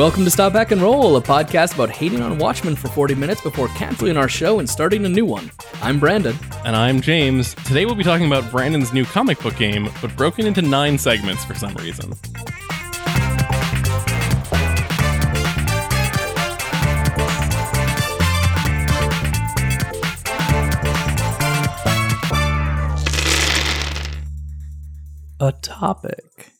Welcome to Stop Hack and Roll, a podcast about hating on Watchmen for 40 minutes before canceling our show and starting a new one. I'm Brandon. And I'm James. Today we'll be talking about Brandon's new comic book game, but broken into nine segments for some reason. A topic.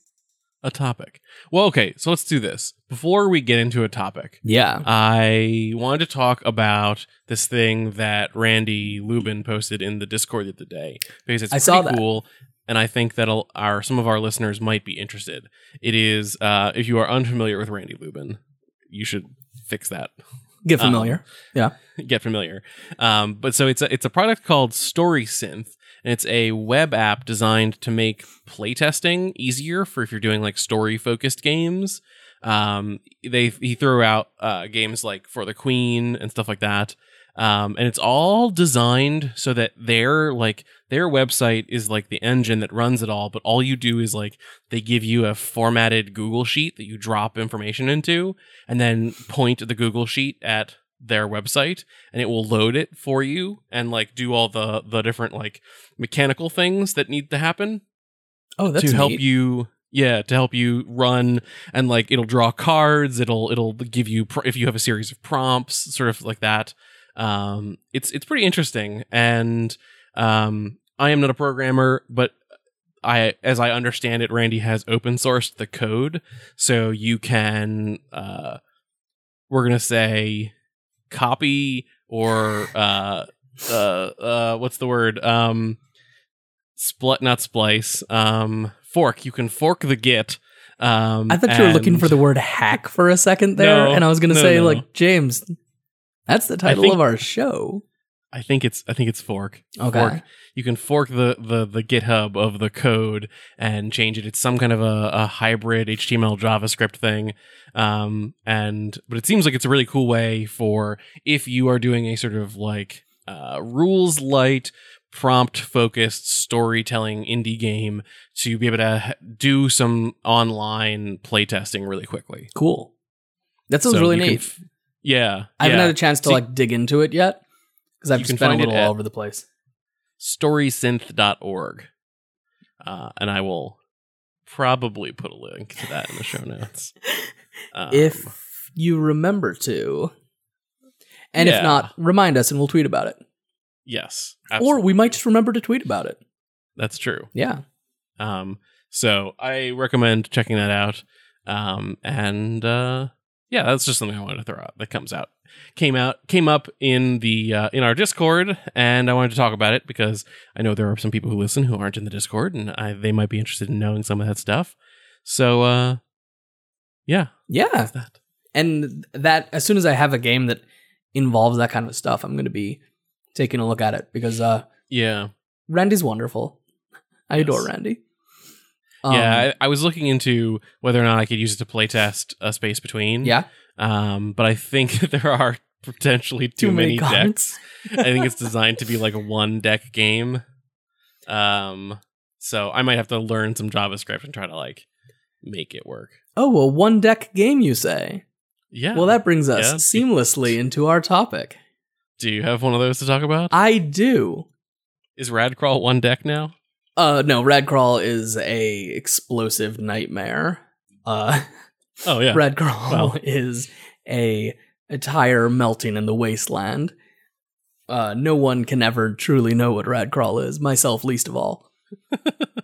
A topic. Well, okay, so let's do this. Before we get into a topic, Yeah. I wanted to talk about this thing that Randy Lubin posted in the Discord the other day because it's I pretty saw that. cool, and I think that our some of our listeners might be interested. It is uh, if you are unfamiliar with Randy Lubin, you should fix that. Get Um, familiar. yeah. get familiar. Um, but so it's a it's a product called Story Synth, and it's a web app designed to make playtesting easier for if you're doing like story focused games. Um, they he threw out uh, games like For the Queen and stuff like that. Um, and it's all designed so that their like their website is like the engine that runs it all, but all you do is like they give you a formatted Google sheet that you drop information into, and then point the Google sheet at their website and it will load it for you and like do all the the different like mechanical things that need to happen Oh, that's to help neat. you yeah to help you run and like it'll draw cards it'll it'll give you pr- if you have a series of prompts sort of like that um it's it's pretty interesting and um i am not a programmer but I, as I understand it, Randy has open sourced the code, so you can, uh, we're gonna say, copy or uh, uh, uh, what's the word? Um, split, not splice. Um, fork. You can fork the git. Um, I thought you were looking for the word hack for a second there, No, and I was going to no, say, no. like, James, that's the title think- of our show. I think it's I think it's fork. Okay. Fork. You can fork the, the the GitHub of the code and change it. It's some kind of a, a hybrid HTML JavaScript thing. Um, and but it seems like it's a really cool way for if you are doing a sort of like uh, rules light, prompt focused storytelling indie game to be able to do some online playtesting really quickly. Cool. That sounds So really neat. f- yeah, I haven't yeah. had a chance to See- like dig into it yet because I've just been a it little all over the place. storysynth.org. Uh, and I will probably put a link to that in the show notes. Um, if you remember to. And if not, remind us and we'll tweet about it. Yes, Or we might just remember to tweet about it. that's true. Yeah. Um, so I recommend checking that out. Um, and uh, yeah, that's just something I wanted to throw out that comes out. Came out, came up in the uh, in our Discord, and I wanted to talk about it because I know there are some people who listen who aren't in the Discord, and I, they might be interested in knowing some of that stuff. So, uh, yeah, Yeah. that. And that, as soon as I have a game that involves that kind of stuff, I'm going to be taking a look at it because uh, Yeah, Randy's wonderful. I Yes. adore Randy. Um, yeah. I, I was looking into whether or not I could use it to playtest a Space Between. yeah. Um, but I think there are potentially too, Too many many, decks. I think it's designed to be like a one deck game. Um, so I might have to learn some JavaScript and try to like make it work. Oh, a one deck game, you say? Yeah. Well, that brings us Yeah. seamlessly into our topic. Do you have one of those to talk about? I do. Is Radcrawl one deck now? Uh, no, Radcrawl is a explosive nightmare. Uh, Oh yeah. Radcrawl Well. is a, a tire melting in the wasteland. Uh, no one can ever truly know what Radcrawl is, myself least of all.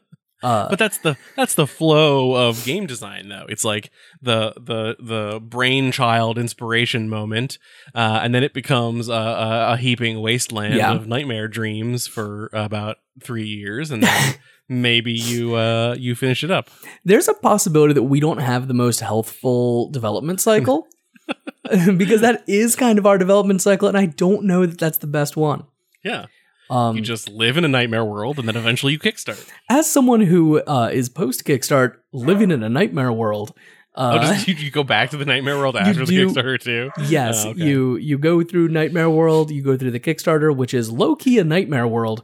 uh, But that's the that's the flow of game design though. It's like the the the brainchild inspiration moment, uh, and then it becomes a, a, a heaping wasteland Yeah. of nightmare dreams for about three years, and then maybe you uh, you finish it up. there's a possibility that we don't have the most healthful development cycle because that is kind of our development cycle, and I don't know that that's the best one. Yeah, Um, you just live in a nightmare world, and then eventually you kickstart. as someone who uh, is post Kickstart, living in a nightmare world. Uh, oh, just you, you go back to the nightmare world after the Kickstarter too. Yes, Oh, okay. you you go through Nightmare World, you go through the Kickstarter, which is low key a Nightmare World,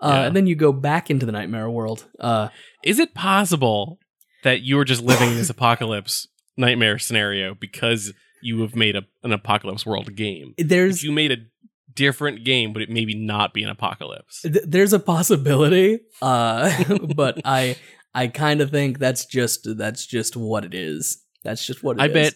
uh, Yeah. and then you go back into the Nightmare World. Uh, Is it possible that you were just living in this apocalypse nightmare scenario because you have made a, an apocalypse world game. There's you made a different game, but it maybe not be an apocalypse. th- there's a possibility, uh, but I I kind of think that's just that's just what it is. That's just what it I is. bet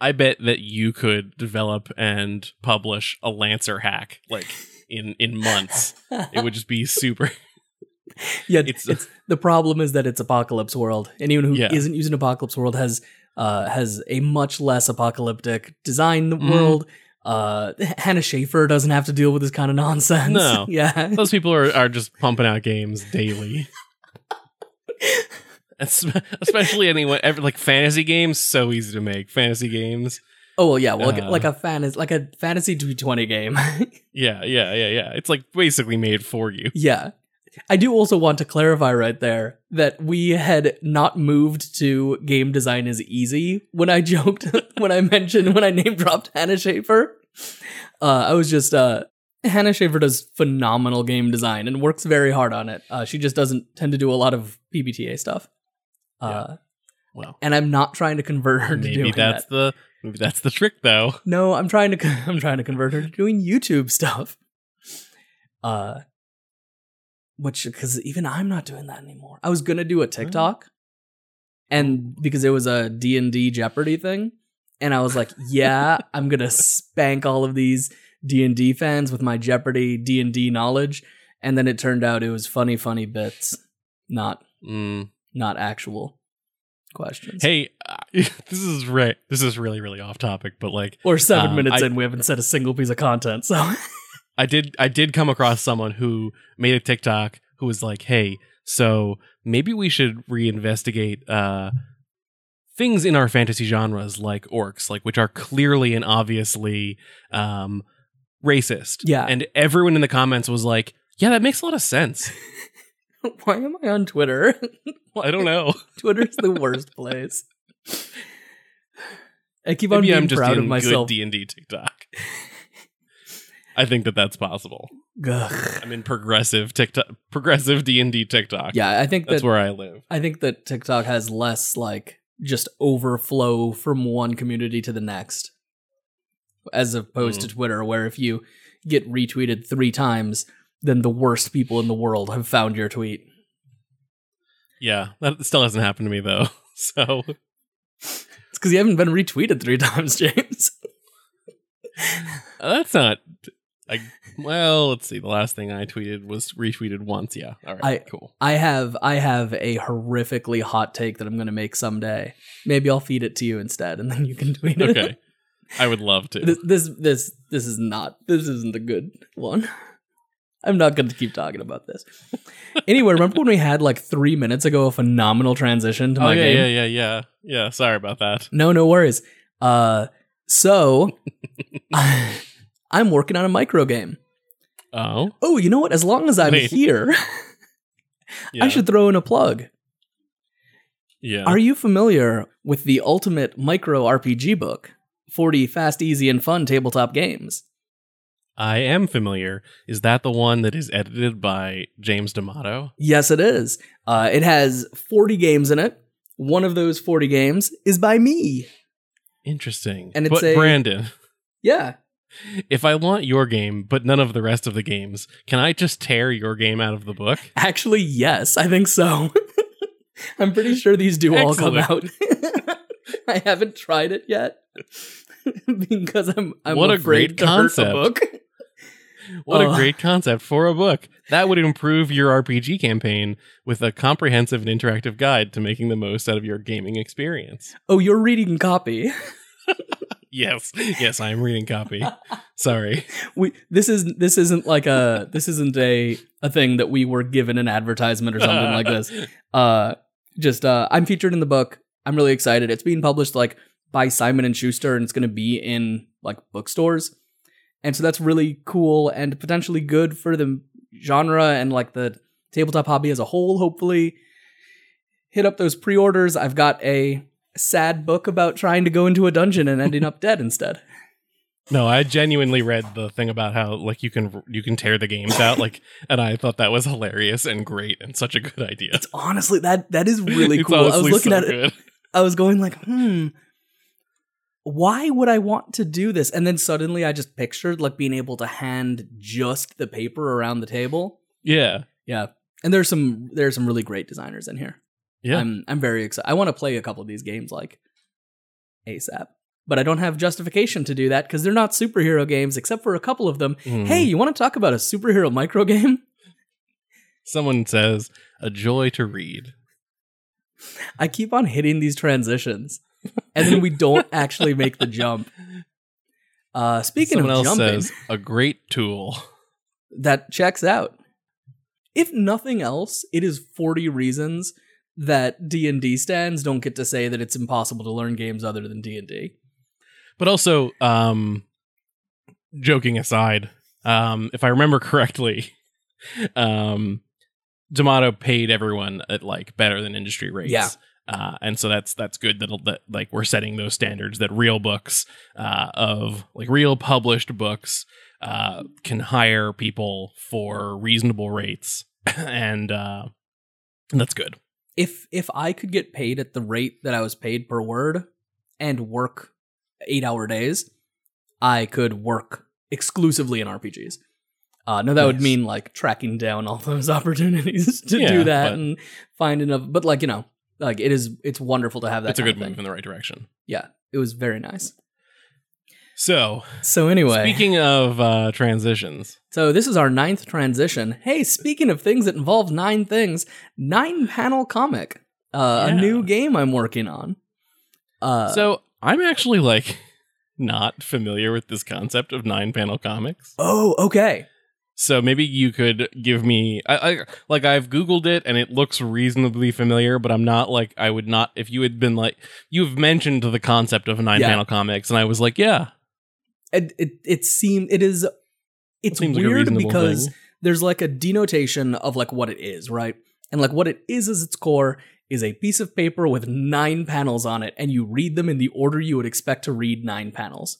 I bet that you could develop and publish a Lancer hack like in in months. It would just be super yeah, it's- it's, the problem is that it's Apocalypse World. Anyone who Yeah. not using Apocalypse World has uh, has a much less apocalyptic design Mhm. world. Uh, Hannah Schaefer doesn't have to deal with this kind of nonsense. No. yeah, those people are, are just pumping out games daily. Especially anyone ever like fantasy games, so easy to make. Fantasy games. Oh well, yeah, well, like, Uh. like a fan like a fantasy twenty game. Yeah, yeah, yeah, yeah. It's like basically made for you. yeah, I do also want to clarify right there that we had not moved to game design is easy when I joked when I mentioned when I name dropped Hannah Schaefer. Uh, I was just uh, Hannah Schaefer does phenomenal game design and works very hard on it. Uh, she just doesn't tend to do a lot of PBTA stuff. Uh, Well, and I'm not trying to convert her to maybe doing that's that. the maybe that's the trick though. No, I'm trying to I'm trying to convert her to doing YouTube stuff. Uh which cuz even I'm not doing that anymore. I was going to do a TikTok and because it was a D&D Jeopardy thing and I was like, "Yeah, I'm going to spank all of these D&D fans with my Jeopardy D&D knowledge." And then it turned out it was funny funny bits, not Mm. not actual questions. Hey, uh, this is right. This is really really off topic, but like Or 7 um, minutes I- in we haven't said a single piece of content. So I did I did come across someone who made a TikTok who was like, "Hey, so maybe we should reinvestigate uh things in our fantasy genres like orcs, like which are clearly and obviously um racist." Yeah. And everyone in the comments was like, "Yeah, that makes a lot of sense." Why am I on Twitter? I don't know. Twitter's the worst place. I keep on Maybe being I'm just proud in of myself. good D&D TikTok. I think that that's possible. Ugh. I'm in progressive TikTok progressive D&D TikTok. Yeah, I think That's that where I live. I think that TikTok has less like just overflow from one community to the next, as opposed Mm. to Twitter, where if you get retweeted three times, then the worst people in the world have found your tweet. Yeah, that still hasn't happened to me though. So It's because you haven't been retweeted three times, James. that's not. I well, let's see. The last thing I tweeted was retweeted once. Yeah. All right. I- cool. I have I have a horrifically hot take that I'm going to make someday. Maybe I'll feed it to you instead, and then you can tweet it. Okay. I would love to. this this this this is not this isn't a good one. I'm not going to keep talking about this. Anyway, remember when we had like three minutes ago a phenomenal transition to oh my yeah, game? yeah, yeah, yeah, yeah. Sorry about that. No, no worries. Uh, so I'm working on a micro game. Oh, Oh, you know what? As long as I'm Wait. here, yeah. I should throw in a plug. Yeah. Are you familiar with the ultimate micro RPG book? 40 fast, easy, and fun tabletop games. I am familiar. Is that the one that is edited by James D'Amato? Yes, it is. Uh, it has 40 games in it. One of those 40 games is by me. Interesting. And it's but a- Brandon, Yeah. If I want your game but none of the rest of the games, can I just tear your game out of the book? Actually, yes, I think so. I'm pretty sure these do all come out. I haven't tried it yet because I'm I'm What a great concept. book. What Uh. a great concept for a book. That would improve your RPG campaign with a comprehensive and interactive guide to making the most out of your gaming experience. Oh, you're reading copy. Yes. Yes, I am reading copy. Sorry. We this is this isn't like a this isn't a a thing that we were given an advertisement or something like this. Uh just uh I'm featured in the book. I'm really excited. It's being published like by Simon and Schuster and it's going to be in like bookstores. And so that's really cool and potentially good for the genre and like the tabletop hobby as a whole hopefully. Hit up those pre-orders. I've got a sad book about trying to go into a dungeon and ending up dead instead. No, I genuinely read the thing about how like you can you can tear the games out like and I thought that was hilarious and great and such a good idea. It's honestly that that is really cool. I was looking so at it. good. I was going like, hmm, why would I want to do this? And then suddenly I just pictured like being able to hand just the paper around the table. Yeah. Yeah. And there's some there's some really great designers in here. Yeah. I'm I'm very excited. I want to play a couple of these games like ASAP. But I don't have justification to do that because they're not superhero games, except for a couple of them. Mhm. Hey, you want to talk about a superhero micro game? Someone says, a joy to read. I keep on hitting these transitions, and then we don't actually make the jump. Uh, speaking Someone of else jumping, says, a great tool. that checks out. If nothing else, it is 40 reasons that D&D stands don't get to say that it's impossible to learn games other than D&D. But also, um, joking aside, um, if I remember correctly, um, D'Amato paid everyone at like better than industry rates. Yeah. Uh, and so that's that's good that that like we're setting those standards that real books uh, of like real published books uh, can hire people for reasonable rates and uh, and that's good. If if I could get paid at the rate that I was paid per word and work 8-hour days, I could work exclusively in RPGs. Uh, no, that would mean like tracking down all those opportunities to Yeah, do that but- and find enough. But like you know, like it is, it's wonderful to have that. That's a good move in the right direction. Yeah, it was very nice. So So anyway, speaking of uh, transitions, so this is our ninth transition. Hey, speaking of things that involve nine things, nine panel comic, uh, Yeah. a new game I'm working on. Uh, so I'm actually like not familiar with this concept of nine panel comics. oh, okay. So maybe you could give me I, I like I've googled it and it looks reasonably familiar, but I'm not like I would not if you had been like you've mentioned the concept of nine Yeah. panel comics and I was like, yeah, It it, it seemed it is. It's like a weird reasonable because thing. there's like a denotation of like what it is, right? And like what it is as its core is a piece of paper with nine panels on it, and you read them in the order you would expect to read nine panels.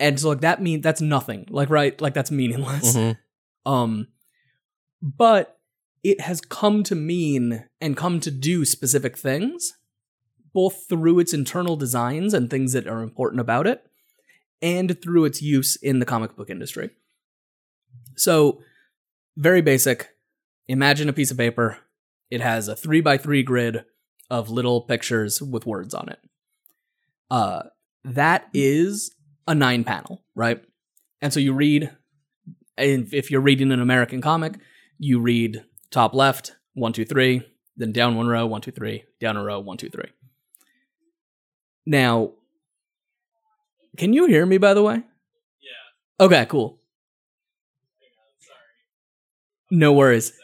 And so like that mean that's nothing. Like right, like that's meaningless. Mhm. Um but it has come to mean and come to do specific things, both through its internal designs and things that are important about it, and through its use in the comic book industry. So, very basic. Imagine a piece of paper. It has a three by three grid of little pictures with words on it. Uh, that is a nine panel, right? And so you read, and if you're reading an American comic, you read top left, one, two, three, then down one row, one, two, three, down a row, one, two, three. Now, can you hear me, by the way? Yeah. Okay, cool. No worries.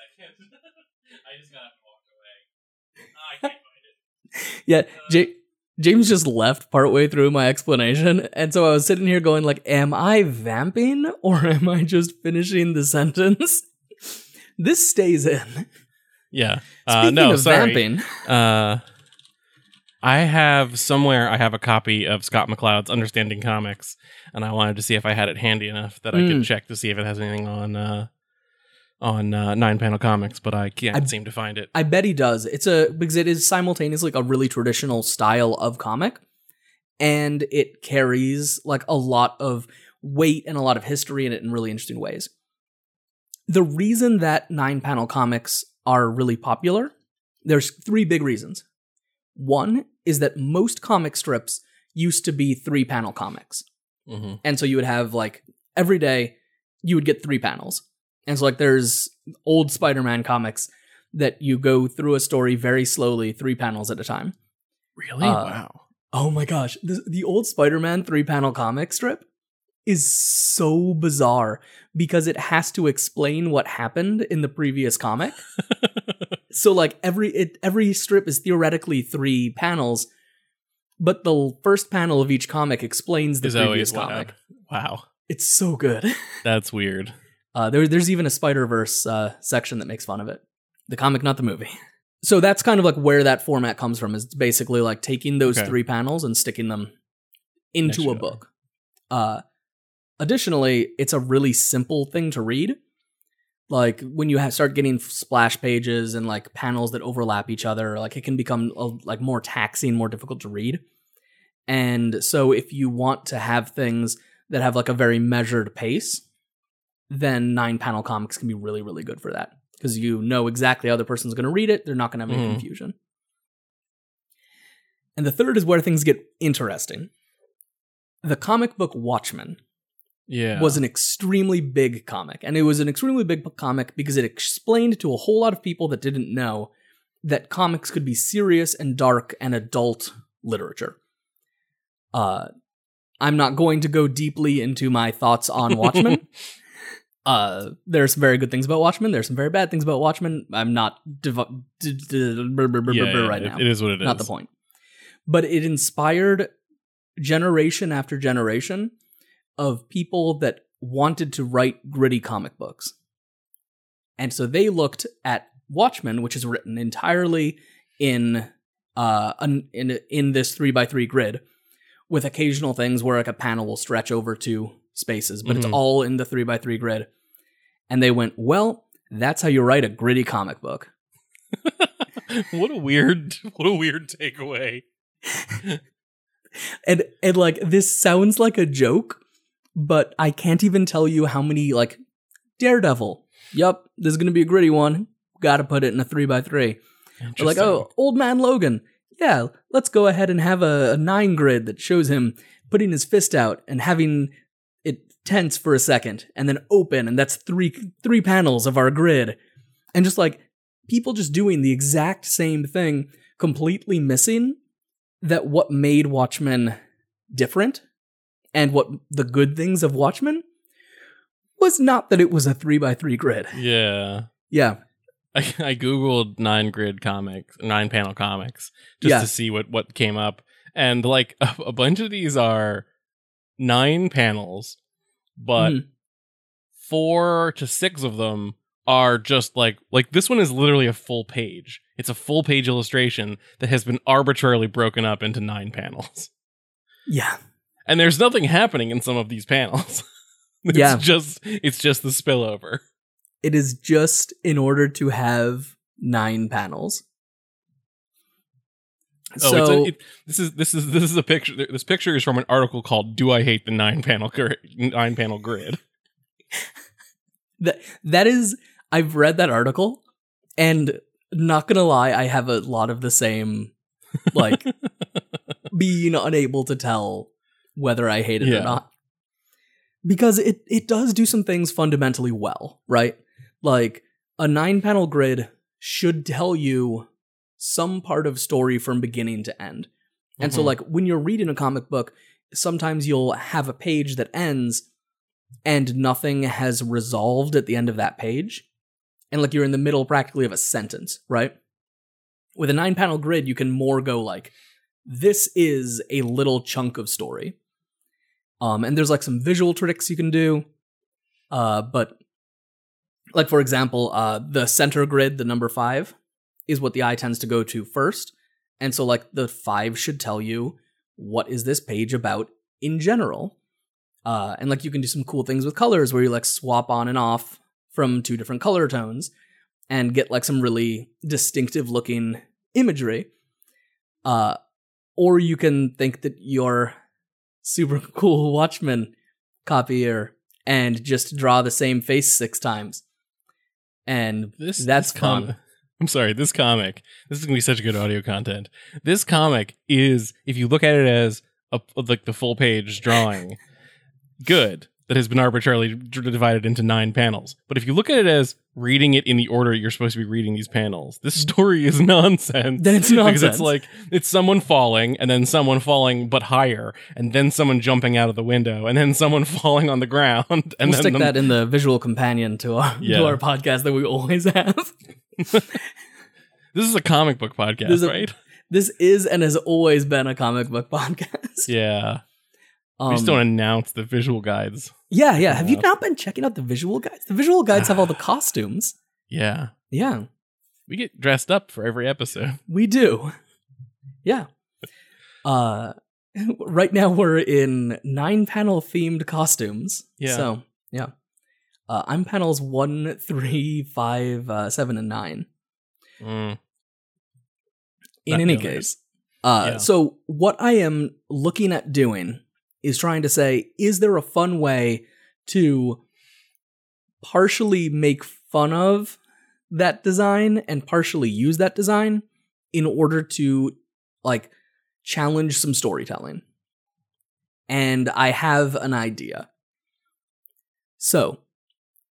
Yeah, J- James just left partway through my explanation, and so I was sitting here going like, "Am I vamping or am I just finishing the sentence?" this stays in. Yeah. Uh, Speaking no, of sorry. vamping, Uh, I have somewhere I have a copy of Scott McCloud's Understanding Comics, and I wanted to see if I had it handy enough that I could Mm. check to see if it has anything on uh, on uh, nine panel comics, but I can't I- seem to find it. I bet he does. It's a because it is simultaneously like a really traditional style of comic, and it carries like a lot of weight and a lot of history in it in really interesting ways. The reason that nine panel comics are really popular, there's three big reasons. One is that most comic strips used to be three panel comics. hmm And so you would have like every day you would get three panels. And so like there's old Spider-Man comics that you go through a story very slowly, three panels at a time. Really? Uh, wow. Oh my gosh, the, the old Spider-Man three-panel comic strip is so bizarre because it has to explain what happened in the previous comic. so like every it, every strip is theoretically three panels, but the first panel of each comic explains the Is previous comic. Wow. It's so good. That's weird. Uh, there, there's even a Spider Verse uh, section that makes fun of it. The comic, not the movie. So that's kind of like where that format comes from. Is basically like taking those Okay. three panels and sticking them into Next a book. Uh, additionally, it's a really simple thing to read. Like when you have, start getting splash pages and like panels that overlap each other, like it can become uh, like more taxing, more difficult to read. And so if you want to have things that have like a very measured pace, then nine panel comics can be really, really good for that. Because you know exactly how the person's going to read it. They're not going to have any Mhm. confusion. And the third is where things get interesting. The comic book Watchmen Yeah. was an extremely big comic. And it was an extremely big comic because it explained to a whole lot of people that didn't know that comics could be serious and dark and adult literature. Uh, I'm not going to go deeply into my thoughts on Watchmen. uh, there's some very good things about Watchmen. There's some very bad things about Watchmen. I'm not d- d- Yeah, yeah, right it- now it is what it is. not the point. But it inspired generation after generation of people that wanted to write gritty comic books. And so they looked at Watchmen, which is written entirely in uh an, in in this three by three grid, with occasional things where like a panel will stretch over two spaces, but it's Mhm. all in the three by three grid. And they went, well, that's how you write a gritty comic book. what a weird what a weird takeaway. and and like this sounds like a joke, but I can't even tell you how many like Daredevil. Yep, this is gonna be a gritty one. Got to put it in a three by three. Or like, oh, old man Logan. Yeah, let's go ahead and have a, a nine grid that shows him putting his fist out and having it tense for a second, and then open, and that's three three panels of our grid, and just like people just doing the exact same thing, completely missing that what made Watchmen different and what the good things of Watchmen was not that it was a three by three grid. Yeah. Yeah. I, I googled nine grid comics, nine panel comics, just Yeah. to see what what came up, and like a, a bunch of these are nine panels, but Mhm. four to six of them are just like like this one is literally a full page. It's a full page illustration that has been arbitrarily broken up into nine panels, Yeah. And there's nothing happening in some of these panels. it's Yeah. just it's just the spillover. It is just in order to have nine panels. Oh, so it's a, it, this is this is this is a picture. This picture is from an article called "Do I Hate the Nine Panel Gri- Nine Panel Grid?" that that is I've read that article and not gonna lie, I have a lot of the same like being unable to tell whether I hate it Yeah. or not. Because it it does do some things fundamentally well, right? Like a nine panel grid should tell you some part of story from beginning to end. And so Mhm. like when you're reading a comic book, sometimes you'll have a page that ends and nothing has resolved at the end of that page. And like you're in the middle practically of a sentence, right? With a nine panel grid, you can more go like, this is a little chunk of story. Um, and there's like some visual tricks you can do. Uh, but like for example, uh, the center grid, the number five, is what the eye tends to go to first. And so like the five should tell you what is this page about in general. Uh, and like you can do some cool things with colors where you like swap on and off from two different color tones and get like some really distinctive looking imagery. Uh, or you can think that you're super cool Watchmen copier and just draw the same face six times. And This That's this com- fun. I'm sorry. This comic. This is gonna be such good audio content. This comic is, if you look at it as a like the full page drawing, good. That has been arbitrarily divided into nine panels. But if you look at it as reading it in the order you're supposed to be reading these panels, this story is nonsense. Then it's nonsense. because it's like it's someone falling, and then someone falling but higher, and then someone jumping out of the window, and then someone falling on the ground, and we'll then stick the- that in the visual companion to our Yeah. to our podcast that we always have. This is a comic book podcast, a- right? this is and has always been a comic book podcast. Yeah. Um, we just don't announce the visual guides. Yeah, yeah. Have you not been checking out the visual guides? The visual guides have all the costumes. Yeah. Yeah, We get dressed up for every episode. we do. Yeah. Uh, right now we're in nine panel themed costumes. Yeah. So yeah. Uh, I'm panels one, three, five, uh, seven, and nine. Mm. In Not any case, Uh, Yeah. So what I am looking at doing is trying to say, is there a fun way to partially make fun of that design and partially use that design in order to like challenge some storytelling? And I have an idea. So,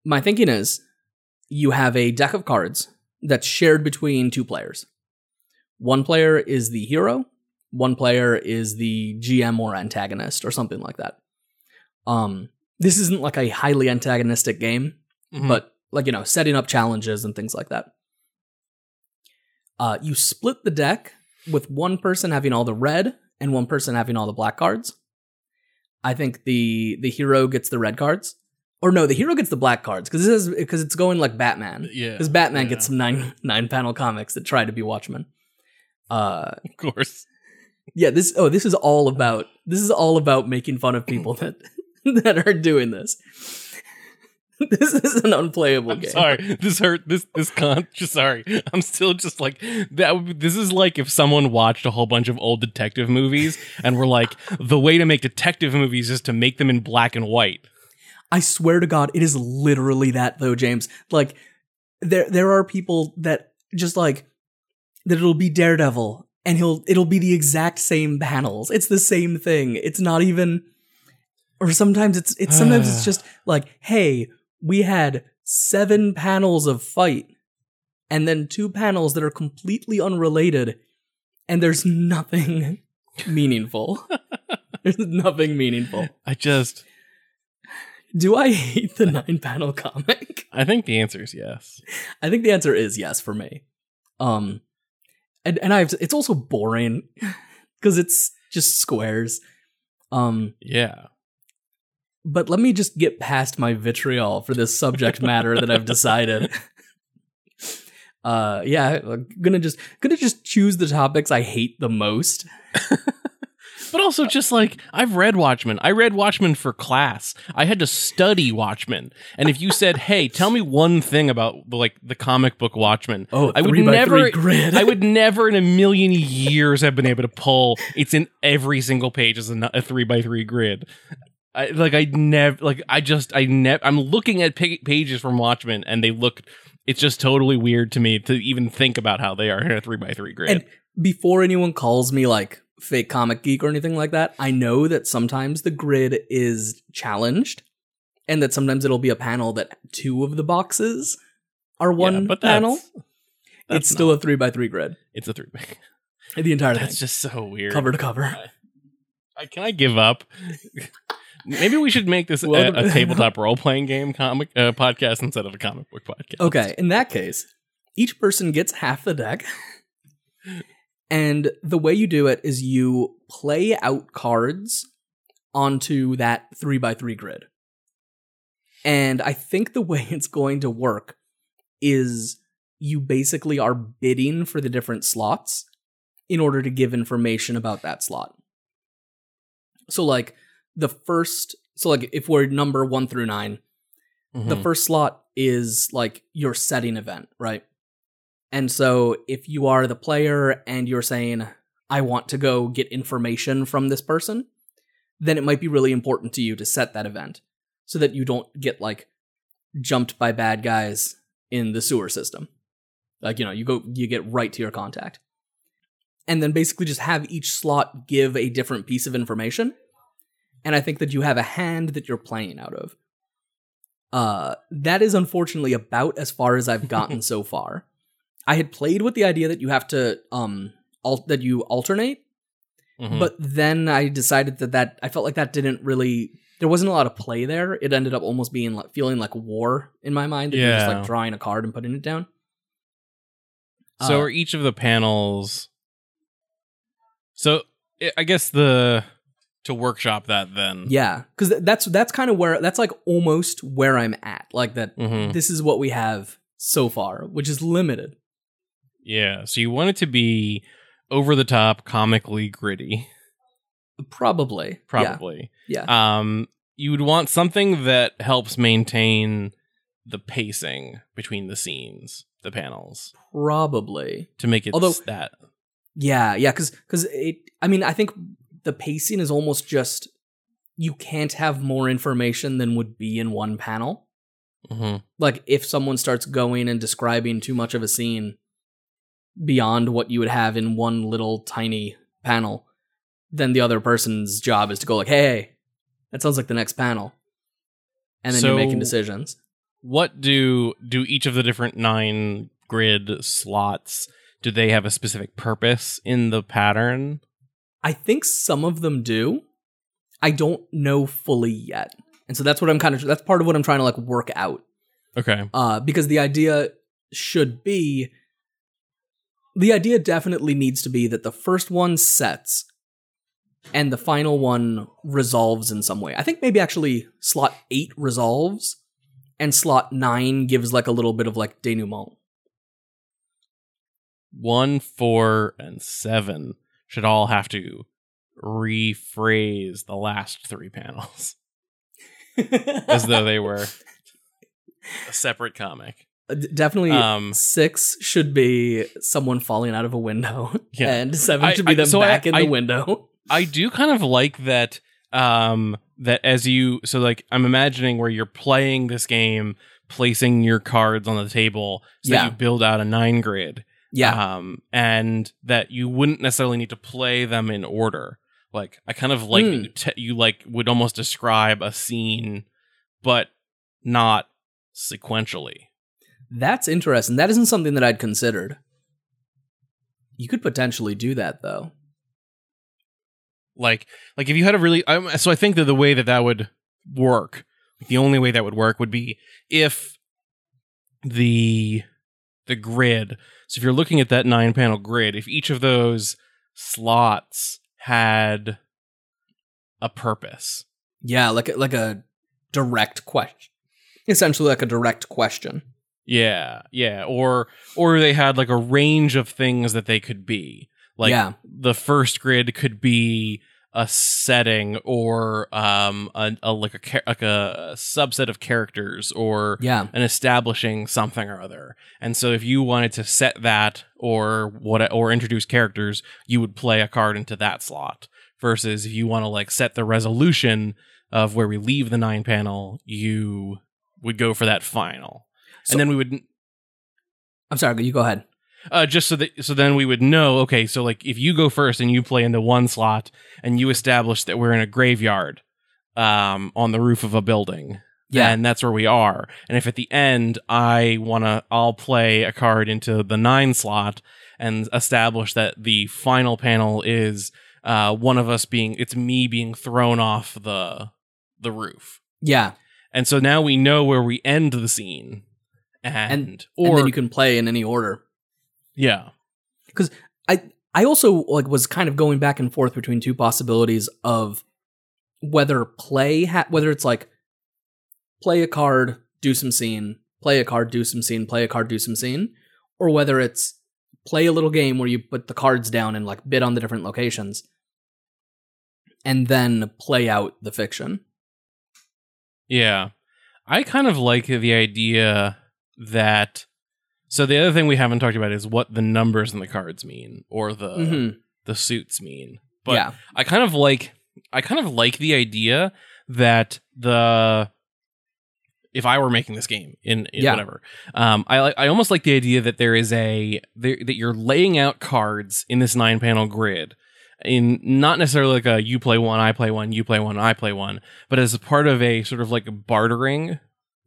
my thinking is you have a deck of cards that's shared between two players. One player is the hero, one player is the GM or antagonist or something like that. Um this isn't like a highly antagonistic game, Mhm. but like you know, setting up challenges and things like that. Uh you split the deck with one person having all the red and one person having all the black cards. I think the the hero gets the red cards. Or no, the hero gets the black cards because this is because it's going like Batman. yeah, Because Batman yeah. gets some nine nine panel comics that try to be Watchmen. Uh, of course. Yeah. This oh, this is all about this is all about making fun of people that that are doing this. this is an unplayable I'm game. sorry. This hurt. This this con. Just sorry. I'm still just like that. This is like if someone watched a whole bunch of old detective movies and were like, the way to make detective movies is to make them in black and white. I swear to God, it is literally that though, James. Like there there are people that just like that it'll be Daredevil and he'll it'll be the exact same panels. It's the same thing. It's not even or sometimes it's it's sometimes it's just like, hey, we had seven panels of fight and then two panels that are completely unrelated and there's nothing meaningful. there's nothing meaningful. I just. Do I hate the nine panel comic? I think the answer is yes. I think the answer is yes for me. Um, and and I've it's also boring because it's just squares. Um, Yeah. but let me just get past my vitriol for this subject matter that I've decided. Uh, yeah, I'm gonna just gonna just choose the topics I hate the most. But also, just like I've read Watchmen, I read Watchmen for class. I had to study Watchmen, and if you said, "Hey, tell me one thing about like the comic book Watchmen," Oh, I would never, grid. I would never in a million years have been able to pull. It's in every single page as a, a three by three grid. I, like I never, like I just, I never. I'm looking at pa- pages from Watchmen, and they look. It's just totally weird to me to even think about how they are in a three by three grid. And before anyone calls me like fake comic geek or anything like that, I know that sometimes the grid is challenged and that sometimes it'll be a panel that two of the boxes are one Yeah, but that's- panel. that's It's still a three by three grid. it's a three. by The entire thing. That's just so weird. cover to cover. I, can I give up? Maybe we should make this a, a tabletop role playing game comic uh, podcast instead of a comic book podcast. Okay, in that case, each person gets half the deck. And the way you do it is you play out cards onto that three by three grid. And I think the way it's going to work is you basically are bidding for the different slots in order to give information about that slot. So, like, the first, so like if we're number one through nine, the Mhm. first slot is like your setting event, right? And so if you are the player and you're saying, I want to go get information from this person, then it might be really important to you to set that event so that you don't get like jumped by bad guys in the sewer system. Like, you know, you go, you get right to your contact. And then basically just have each slot give a different piece of information. And I think that you have a hand that you're playing out of. Uh, that is unfortunately about as far as I've gotten so far. I had played with the idea that you have to um al- that you alternate, Mhm. but then I decided that that I felt like that didn't really there wasn't a lot of play there. It ended up almost being like feeling like war in my mind. You're just Yeah. like drawing a card and putting it down. so uh, are each of the panels? So I- guess the to workshop that then. Yeah, because that's that's kind of where that's like almost where I'm at. Like that. Mhm. This is what we have so far, which is limited. Yeah. So you want it to be over the top, comically gritty, Probably. Probably. Yeah. Um, you would want something that helps maintain the pacing between the scenes, the panels, Probably. to make it Although- that. Yeah, yeah, because because it. I mean, I think the pacing is almost just you can't have more information than would be in one panel. hmm Like if someone starts going and describing too much of a scene beyond what you would have in one little tiny panel, then the other person's job is to go like, "Hey, that sounds like the next panel," and then you're making decisions. What do do each of the different nine grid slots? Do they have a specific purpose in the pattern? I think some of them do. I don't know fully yet. And so that's what I'm kind of that's part of what I'm trying to like work out. Okay. Uh because the idea should be the idea definitely needs to be that the first one sets and the final one resolves in some way. I think maybe actually slot 8 resolves and slot 9 gives like a little bit of like denouement. One, four, and seven should all have to rephrase the last three panels as though they were a separate comic. Uh, Definitely Um, six should be someone falling out of a window, Yeah. and seven I- should be I- them so I- back in I- the window. I do kind of like that um that as you so like I'm imagining where you're playing this game, placing your cards on the table so Yeah. that you build out a nine grid. Yeah, Um and that you wouldn't necessarily need to play them in order. Like I kind of like that Hmm. you te- you like would almost describe a scene but not sequentially. That's interesting. That isn't something that I'd considered. You could potentially do that though. like like if you had a really I, so i think that the way that that would work like the only way that would work would be if the the grid so if you're looking at that nine panel grid if each of those slots had a purpose Yeah, like a, like a direct question, essentially like a direct question. Yeah yeah or or they had like a range of things that they could be like yeah, the first grid could be a setting or um a, a like a like a subset of characters or yeah, an establishing something or other. And so if you wanted to set that or what or introduce characters, you would play a card into that slot. Versus if you want to like set the resolution of where we leave the nine panel, you would go for that final. So- and then we would I'm sorry. You go ahead. uh, just so that so then we would know. Okay, so like if you go first and you play into one slot and you establish that we're in a graveyard, um, on the roof of a building, Yeah, and that's where we are. And if at the end I wanna, I'll play a card into the nine slot and establish that the final panel is uh one of us being, it's me being thrown off the the roof. yeah, And so now we know where we end the scene. Uh-huh. And, And- or and then you can play in any order. yeah. Because I I also like was kind of going back and forth between two possibilities of whether play ha- whether it's like play a card, do some scene, play a card, do some scene, play a card, do some scene, or whether it's play a little game where you put the cards down and like bid on the different locations and then play out the fiction. Yeah. I kind of like the idea that so the other thing we haven't talked about is what the numbers in the cards mean or the Mhm. the suits mean. But yeah. I kind of like I kind of like the idea that the if I were making this game in, in Yeah. whatever, um, I like I almost like the idea that there is a there, that you're laying out cards in this nine panel grid, in not necessarily like a you play one, I play one, you play one, I play one, but as a part of a sort of like a bartering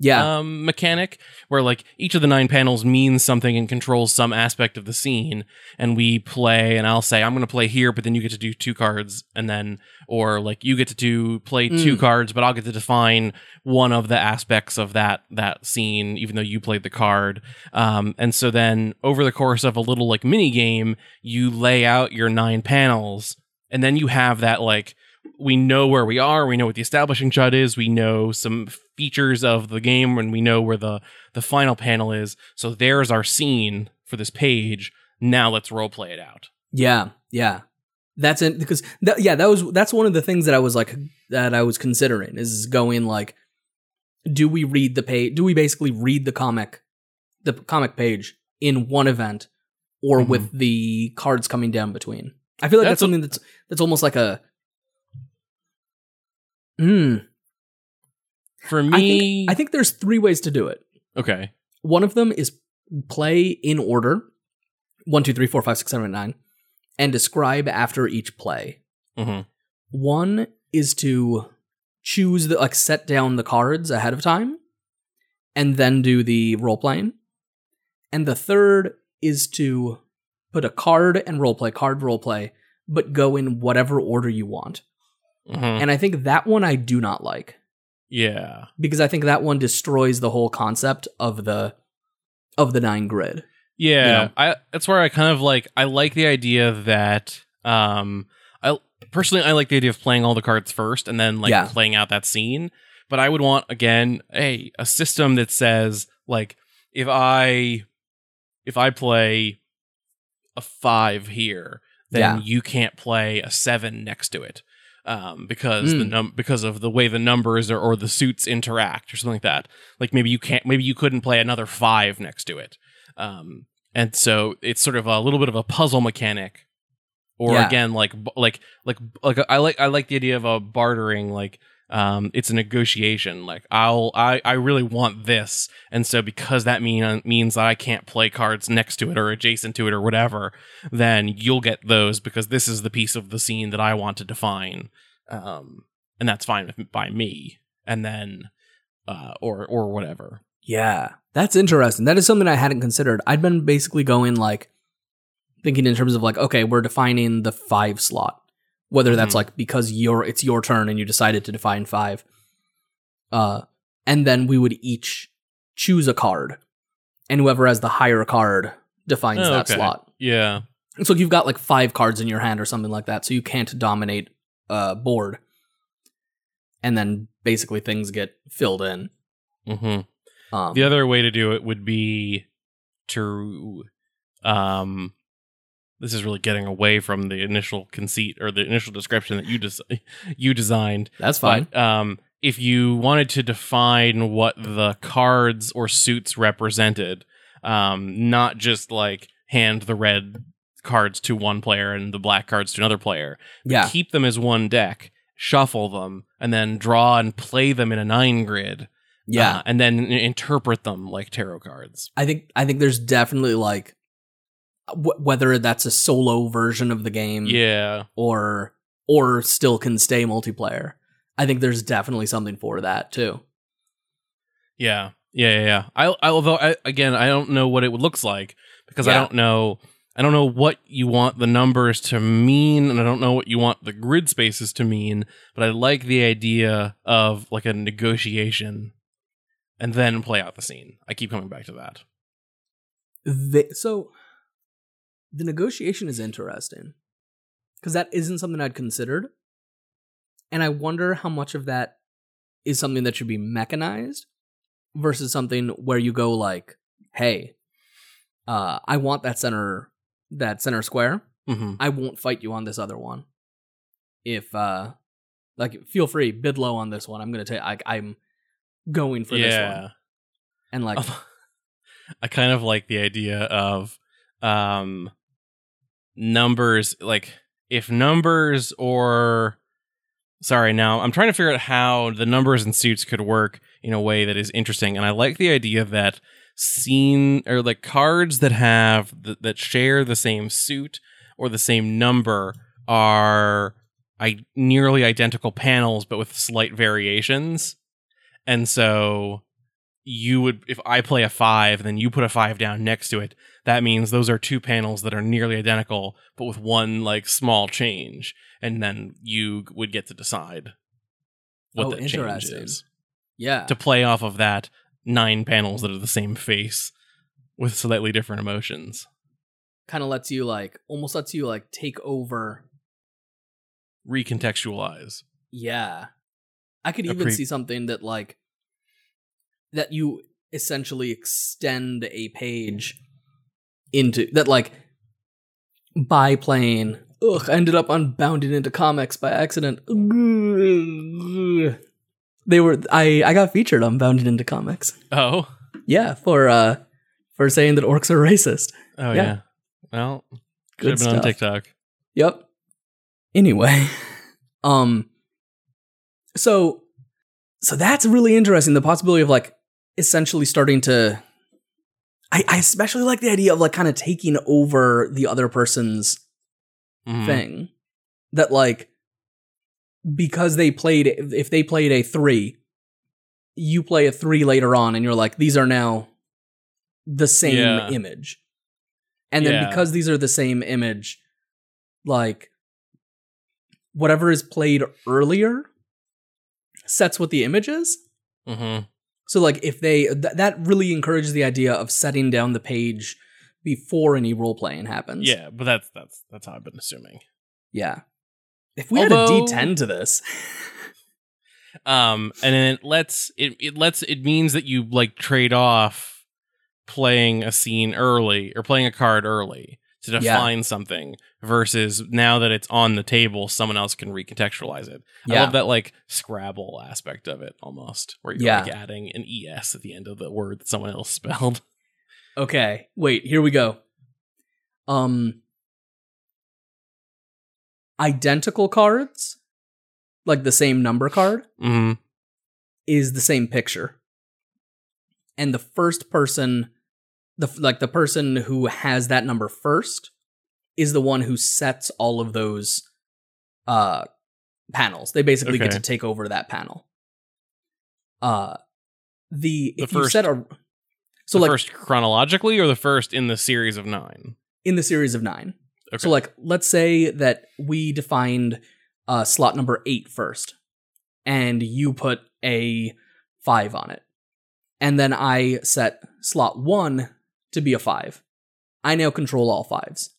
Yeah. um, mechanic where like each of the nine panels means something and controls some aspect of the scene and we play and i'll say i'm going to play here but then you get to do two cards and then or like you get to do play two Mm. cards but i'll get to define one of the aspects of that that scene even though you played the card um, and so then over the course of a little like mini game you lay out your nine panels and then you have that like we know where we are we know what the establishing shot is we know some features of the game and we know where the the final panel is so there's our scene for this page now let's role play it out Yeah, yeah. That's it because yeah, that was that's one of the things that I was like that I was considering is going like do we read the page do we basically read the comic the comic page in one event or Mhm. with the cards coming down between. I feel like that's, That's a- something that's that's almost like a. Hmm. For I me, think I think there's three ways to do it. okay. One of them is play in order, one, two, three, four, five, six, seven, eight, nine, and describe after each play. hmm One is to choose the like set down the cards ahead of time and then do the role playing. And the third is to put a card and role play, card role play, but go in whatever order you want. Hmm And I think that one I do not like Yeah. because I think that one destroys the whole concept of the of the nine grid. Yeah, You know? I that's where I kind of like I like the idea that um I personally I like the idea of playing all the cards first and then like Yeah. playing out that scene. But I would want again a a system that says like if I if I play a five here, then Yeah. you can't play a seven next to it. Um, because the Mm. num because of the way the numbers or, or the suits interact or something like that. Like maybe you can't maybe you couldn't play another five next to it. Um, and so it's sort of a little bit of a puzzle mechanic, or Yeah. again, like like like like I like I like the idea of a bartering. Like um, it's a negotiation. Like I'll I I really want this, and so because that mean means that I can't play cards next to it or adjacent to it or whatever, then you'll get those because this is the piece of the scene that I want to define, um, and that's fine with, by me. And then, uh, or or whatever. Yeah, that's interesting. That is something I hadn't considered. I'd been basically going like thinking in terms of like, okay, we're defining the five slot, whether that's Mhm. like because you're it's your turn and you decided to define five, uh, and then we would each choose a card, and whoever has the higher card defines Oh, that okay. slot. Yeah. So you've got like five cards in your hand or something like that, so you can't dominate a board, and then basically things get filled in. hmm Um, The other way to do it would be to um this is really getting away from the initial conceit or the initial description that you des- you designed. that's fine. But um if you wanted to define what the cards or suits represented, um not just like hand the red cards to one player and the black cards to another player, yeah. keep them as one deck, shuffle them, and then draw and play them in a nine grid. Yeah. uh, and then interpret them like tarot cards. I think I think there's definitely like w- whether that's a solo version of the game Yeah, or or still can stay multiplayer. I think there's definitely something for that too. yeah, yeah, yeah. yeah. I, I although I, again, I don't know what it looks like because I don't know. I don't know what you want the numbers to mean, and I don't know what you want the grid spaces to mean. But I like the idea of like a negotiation, and then play out the scene. I keep coming back to that. They, so the negotiation is interesting because that isn't something I'd considered, and I wonder how much of that is something that should be mechanized versus something where you go like, "Hey, uh, I want that center that center square. hmm I won't fight you on this other one. If uh, like, feel free bid low on this one. I'm gonna take. I, I'm going for this Yeah. one, and like, I kind of like the idea of um numbers like if numbers or sorry now I'm trying to figure out how the numbers and suits could work in a way that is interesting and I like the idea that scene or like cards that have th- that share the same suit or the same number are I nearly identical panels but with slight variations. And so you would if I play a five then you put a five down next to it, that means those are two panels that are nearly identical, but with one like small change, and then you would get to decide what Oh, that change is yeah, to play off of that nine panels that are the same face with slightly different emotions. kind of lets you like almost lets you like take over. Recontextualize. Yeah, I could even pre- see something that like that you essentially extend a page into that like by playing. Ugh, I ended up unbounded into comics by accident. They were I I got featured on Bounding Into Comics. Oh, Yeah, for uh for saying that orcs are racist. oh Yeah. yeah. Well, Good should have been on. TikTok. Yep. Anyway, um so so that's really interesting the possibility of like essentially starting to I, I especially like the idea of like kind of taking over the other person's Mhm. thing that like because they played if they played a 3 you play a 3 later on and you're like these are now the same Yeah. image and then Yeah. because these are the same image like whatever is played earlier sets what the image is Mhm. So like if they th- that really encourages the idea of setting down the page before any role playing happens. Yeah, but that's that's that's how I've been assuming. yeah. If we had a d10 to this. Um, and then it lets it it lets it means that you like trade off playing a scene early or playing a card early to Yeah. define something versus now that it's on the table, someone else can recontextualize it. I Yeah. love that like Scrabble aspect of it almost, where you're Yeah. like adding an es at the end of the word that someone else spelled. Okay, wait, here we go. Um identical cards, like the same number card, mm-hmm. is the same picture. And the first person the like the person who has that number first is the one who sets all of those uh panels. They basically get to take over that panel. Uh the, The if you set a so the like first chronologically or the first in the series of nine. in the series of 9. Okay. So like let's say that we defined uh slot number eight first and you put a 5 on it. And then I set slot 1 to be a 5. I now control all fives.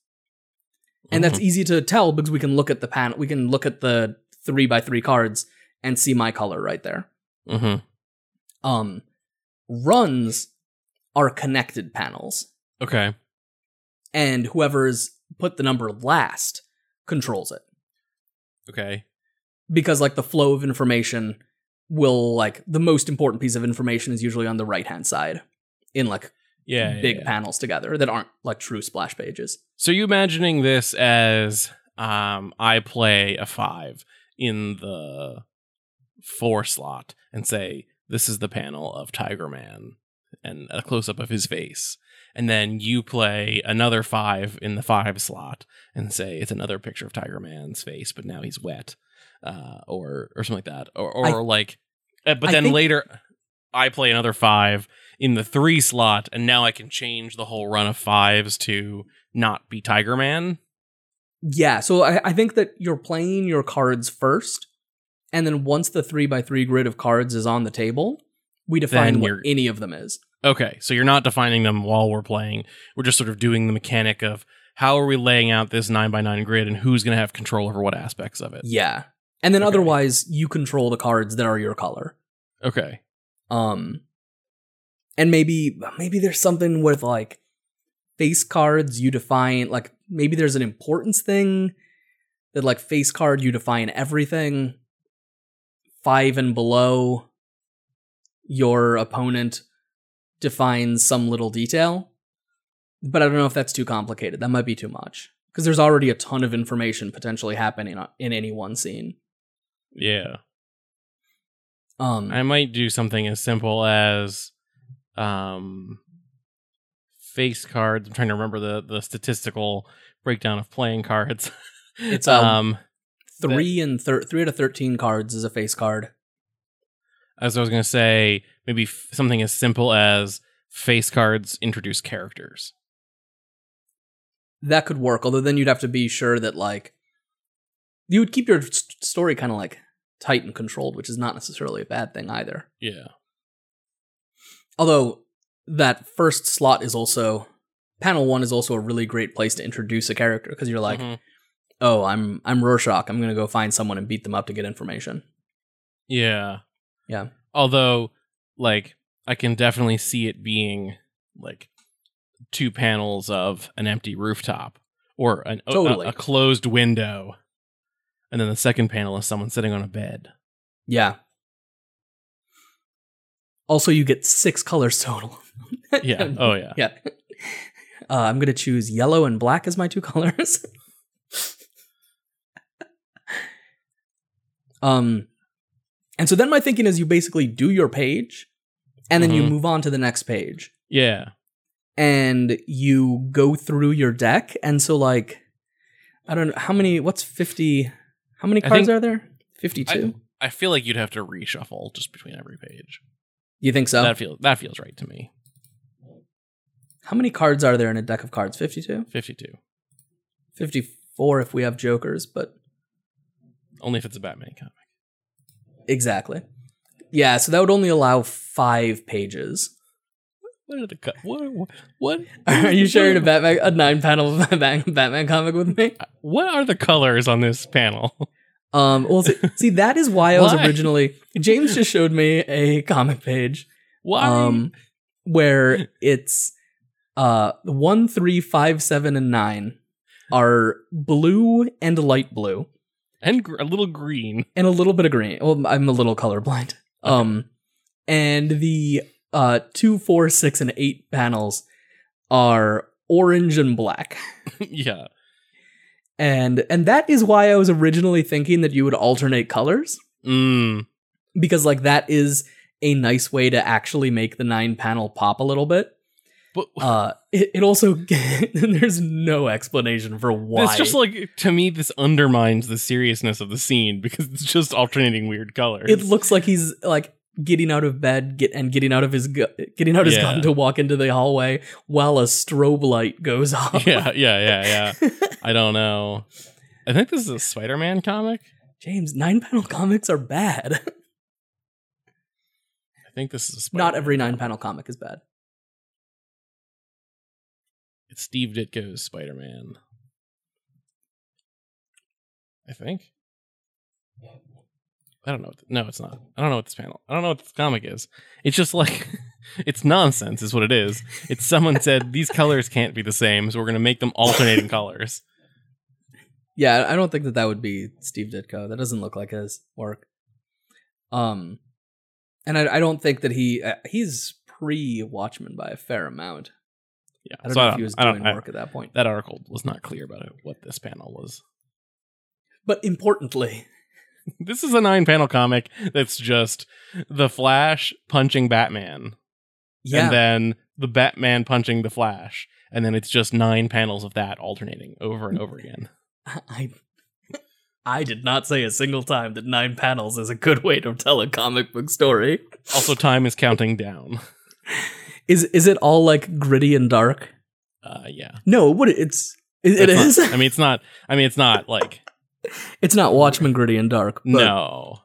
And that's Mhm. easy to tell because we can look at the panel we can look at the 3 by 3 cards and see my color right there. Mhm. Um runs are connected panels okay. and whoever's put the number last controls it. Okay. because like the flow of information will like the most important piece of information is usually on the right hand side in like Yeah. yeah, big yeah. panels together that aren't like true splash pages. So you imagining this as um I play a five in the four slot and say this is the panel of Tiger Man and a close up of his face. And then you play another five in the five slot and say it's another picture of Tiger Man's face, but now he's wet. Uh or or something like that. Or or I- like uh, but I then think- later I play another five in the three slot, and now I can change the whole run of fives to not be Tiger Man. Yeah, so I, I think that you're playing your cards first, and then once the three by three grid of cards is on the table, we define what any of them is. Okay, so you're not defining them while we're playing. We're just sort of doing the mechanic of how are we laying out this nine by nine grid and who's going to have control over what aspects of it. Yeah, and then Okay. otherwise you control the cards that are your color. Okay. Um, and maybe maybe there's something with like face cards you define like maybe there's an importance thing that like face card you define everything. Five and below your opponent defines some little detail. But i don't know if that's too complicated. That might be too much. Because there's already a ton of information potentially happening in any one scene. Yeah. um I might do something as simple as um face cards. I'm trying to remember the the statistical breakdown of playing cards. It's, um, um three and thir- three out of 13 cards is a face card as I was going to say, maybe f- something as simple as face cards introduce characters. that could work although then you'd have to be sure that like you would keep your s- story kind of like tight and controlled which is not necessarily a bad thing either Yeah. Although that first slot is also panel one is also a really great place to introduce a character because you're like Mhm. oh i'm i'm rorschach i'm gonna go find someone and beat them up to get information Yeah. Yeah. Although, like, I can definitely see it being like two panels of an empty rooftop or an, Totally. a, a closed window. And then the second panel is someone sitting on a bed. yeah also you get six colors total Yeah. Oh, yeah. yeah Uh, I'm gonna choose yellow and black as my two colors. um, and so then my thinking is you basically do your page, and then you Mhm. move on to the next page, Yeah. and you go through your deck. And so like, I don't know how many. What's fifty? How many cards are there? Fifty-two. I feel like you'd have to reshuffle just between every page. You think so? That feels that feels right to me. how many cards are there in a deck of cards? Fifty-two. 52. 54 if we have jokers, but Only if it's a Batman comic. exactly. Yeah, so that would only allow five pages. What are the cut? What, what? What? Are you sharing a Batman, a nine panel Batman, Batman comic with me? What are the colors on this panel? Um, well, see, see, that is why I was Why? originally. James just showed me a comic page, Why? um, where it's uh one, three, five, seven, and nine are blue and light blue, and gr- a little green. and a little bit of green. Well, I'm a little colorblind. Um, and the uh two, four, six, and eight panels are orange and black. yeah. And and that is why I was originally thinking that you would alternate colors Mm. because like that is a nice way to actually make the nine panel pop a little bit. But Uh it, it also there's no explanation for why. it's just like to me, this undermines the seriousness of the scene because it's just alternating weird colors. it looks like he's like getting out of bed get and getting out of his gu- getting out his Yeah. gun to walk into the hallway while a strobe light goes off. yeah, yeah, yeah, yeah. I don't know. I think this is a Spider-Man comic. James, nine panel comics are bad. I think this is a Not every nine panel comic is bad. It's Steve Ditko's Spider-Man. I think. I don't know. What no, it's not. I don't know what this panel. I don't know what this comic is. It's just like it's nonsense, is what it is. It's someone said these colors can't be the same, so we're gonna make them alternating colors. Yeah, I don't think that that would be Steve Ditko. That doesn't look like his work. Um, and I, I don't think that he uh, he's pre Watchmen by a fair amount. Yeah, I don't so know if he was I don't- doing I- work at that point. that article was not clear about it, what this panel was. But importantly, This is a nine-panel comic that's just the Flash punching Batman, yeah, and then the Batman punching the Flash, and then it's just nine panels of that alternating over and over again. I I did not say a single time that nine panels is a good way to tell a comic book story. Also, time is counting down. Is is it all like gritty and dark? Uh, yeah, No, what it's it, it is. not- I mean, it's not. I mean, it's not like it's not Watchmen gritty and dark. But, no.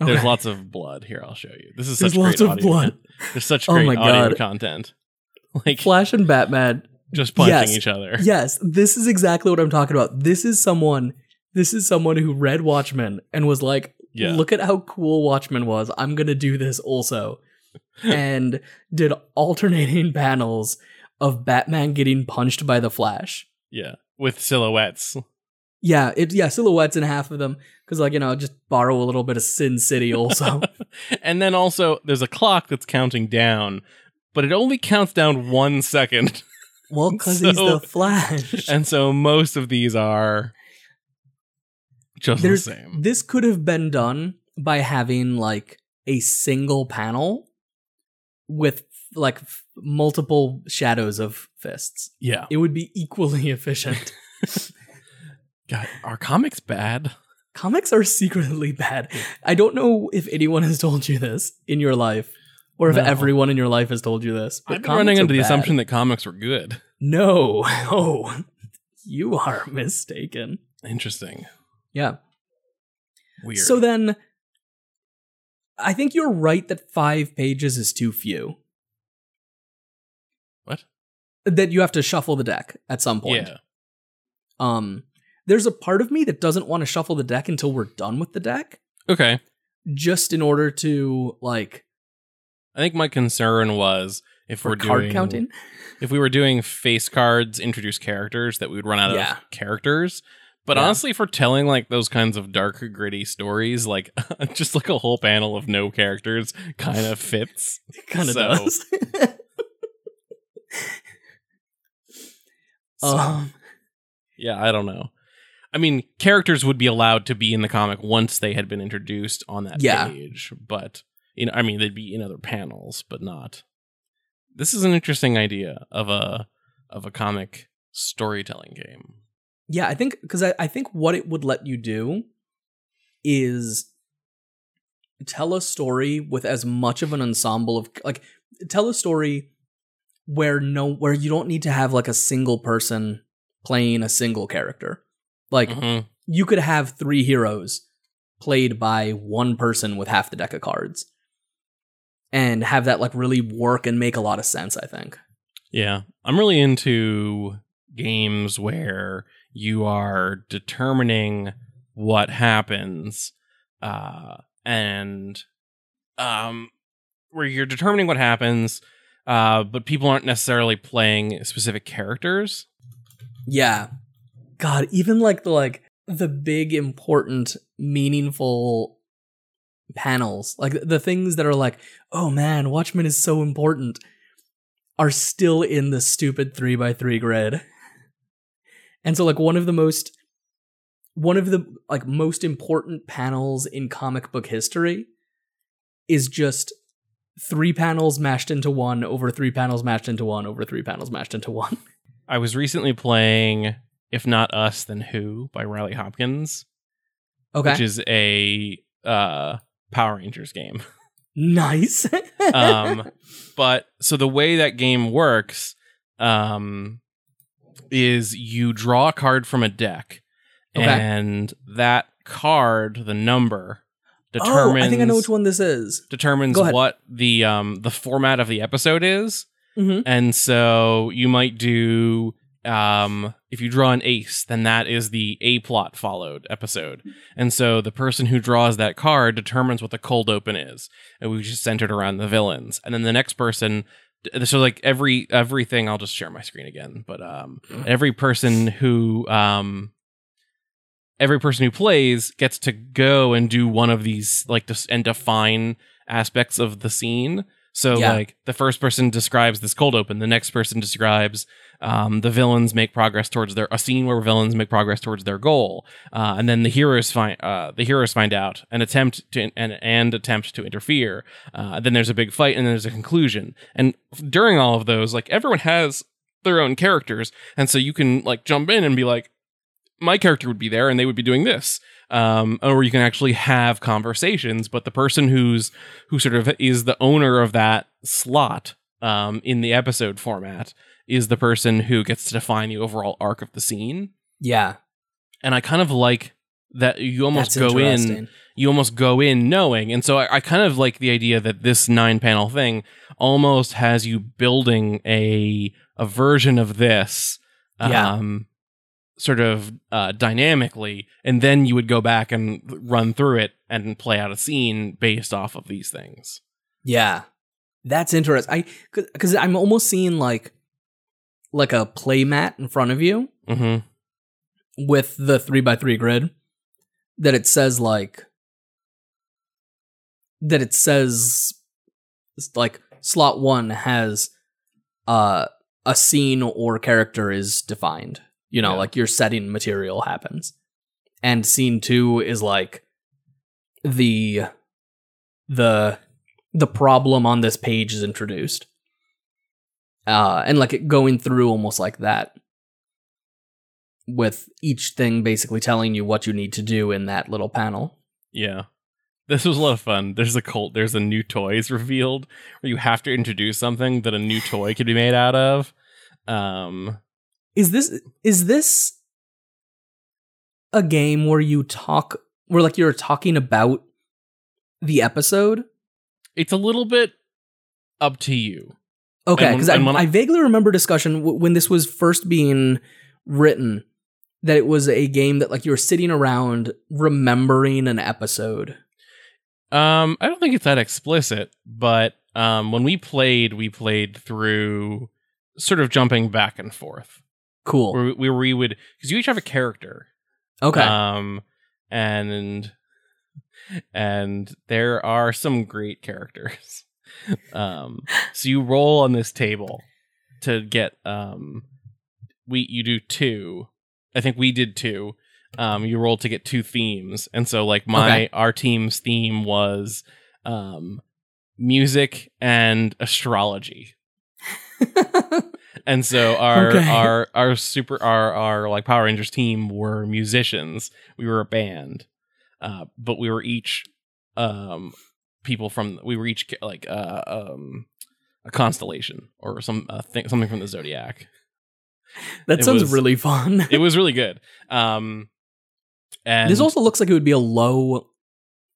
There's Okay. lots of blood here. I'll show you. This is There's such lots great of audio. blood. There's such Oh great my audio content. Like Flash and Batman just punching Yes. each other. Yes, this is exactly what I'm talking about. This is someone this is someone who read Watchmen and was like, Yeah. look at how cool Watchmen was. I'm going to do this also. and did alternating panels of Batman getting punched by the Flash. Yeah, with silhouettes. Yeah, it yeah, silhouettes in half of them cuz like, you know, just borrow a little bit of Sin City also. and then also, there's a clock that's counting down, but it only counts down one second. well, he's So- the Flash. and so most of these are just There's the same. this could have been done by having like a single panel with like f- multiple shadows of fists. Yeah. It would be equally efficient. God, are comics bad? Comics are secretly bad. I don't know if anyone has told you this in your life or if No. everyone in your life has told you this. But I've been running under the bad. assumption that comics were good. No. Oh. You are mistaken. Interesting. Yeah. Weird. So then I think you're right that 5 pages is too few. what? that you have to shuffle the deck at some point. Yeah. Um, there's a part of me that doesn't want to shuffle the deck until we're done with the deck, Okay. just in order to like I think my concern was if we're card doing counting. if we were doing face cards, introduce characters, that we would run out Yeah. of characters. But Yeah. honestly, for telling like those kinds of dark, gritty stories, like just like a whole panel of no characters kind of fits. Kind of So- does. So, Um, yeah, I don't know. I mean, characters would be allowed to be in the comic once they had been introduced on that Yeah. page, but you know, I mean, they'd be in other panels, but not. This is an interesting idea of a of a comic storytelling game. yeah, I think because I, I think what it would let you do is tell a story with as much of an ensemble of like tell a story where no where you don't need to have like a single person playing a single character. Like Mhm. you could have three heroes played by one person with half the deck of cards and have that like really work and make a lot of sense i think Yeah, I'm really into games where you are determining what happens, uh, and um, where you're determining what happens, uh, but people aren't necessarily playing specific characters. yeah god even like the like the big important meaningful panels like the things that are like oh man watchmen is so important are still in the stupid three by three grid. And so like one of the most one of the like most important panels in comic book history is just three panels mashed into one over three panels mashed into one over three panels mashed into one. I was recently playing "If Not Us, Then Who" by Riley Hopkins, okay which is a uh, Power Rangers game. nice um but so the way that game works um is you draw a card from a deck Okay. and that card the number determines Oh, I think I know which one this is. determines what the um the format of the episode is Mm-hmm. and so you might do um if you draw an ace then that is the a plot followed episode. And so the person who draws that card determines what the cold open is. And we just centered around the villains. And then the next person so like every everything i'll just share my screen again but um every person who um every person who plays gets to go and do one of these like this and define aspects of the scene. So Yeah. like the first person describes this cold open the next person describes um, the villains make progress towards their a scene where villains make progress towards their goal. Uh, and then the heroes find uh, the heroes find out and attempt to and, and attempt to interfere. Uh, then there's a big fight and there's a conclusion. And during all of those like everyone has their own characters. And so you can like jump in and be like my character would be there and they would be doing this. Um, or you can actually have conversations but the person who's who sort of is the owner of that slot um, in the episode format is the person who gets to define the overall arc of the scene Yeah, and i kind of like that you almost that's go in you almost go in knowing. And so I, I kind of like the idea that this nine panel thing almost has you building a a version of this Yeah. um sort of uh dynamically and then you would go back and run through it and play out a scene based off of these things. Yeah, that's interesting. I because I'm almost seeing like like a play mat in front of you Mhm. with the three by three grid that it says like that it says like slot one has uh a scene or character is defined you know Yeah. like your setting material happens and scene two is like the the the problem on this page is introduced uh and like going through almost like that with each thing basically telling you what you need to do in that little panel. Yeah. This was a lot of fun. There's a cult. There's a new toys revealed where you have to introduce something that a new toy could be made out of. Um, Is this is this a game where you talk where like you're talking about the episode? it's a little bit up to you. Okay, because I, I- I vaguely remember discussion w- when this was first being written that it was a game that like you were sitting around remembering an episode. Um, I don't think it's that explicit, but um, when we played, we played through sort of jumping back and forth. Cool. Where, where we would, because you each have a character. Okay. Um, and and there are some great characters. Um, so you roll on this table to get um we you do two. I think we did two. Um, you roll to get two themes, and so like my Okay. our team's theme was um music and astrology. And so our Okay. our our super our our like Power Rangers team were musicians. We were a band, uh, but we were each um people from we were each like uh um a constellation or some uh, thing something from the zodiac. that It sounds was- really fun. It was really good. Um, and this also looks like it would be a low.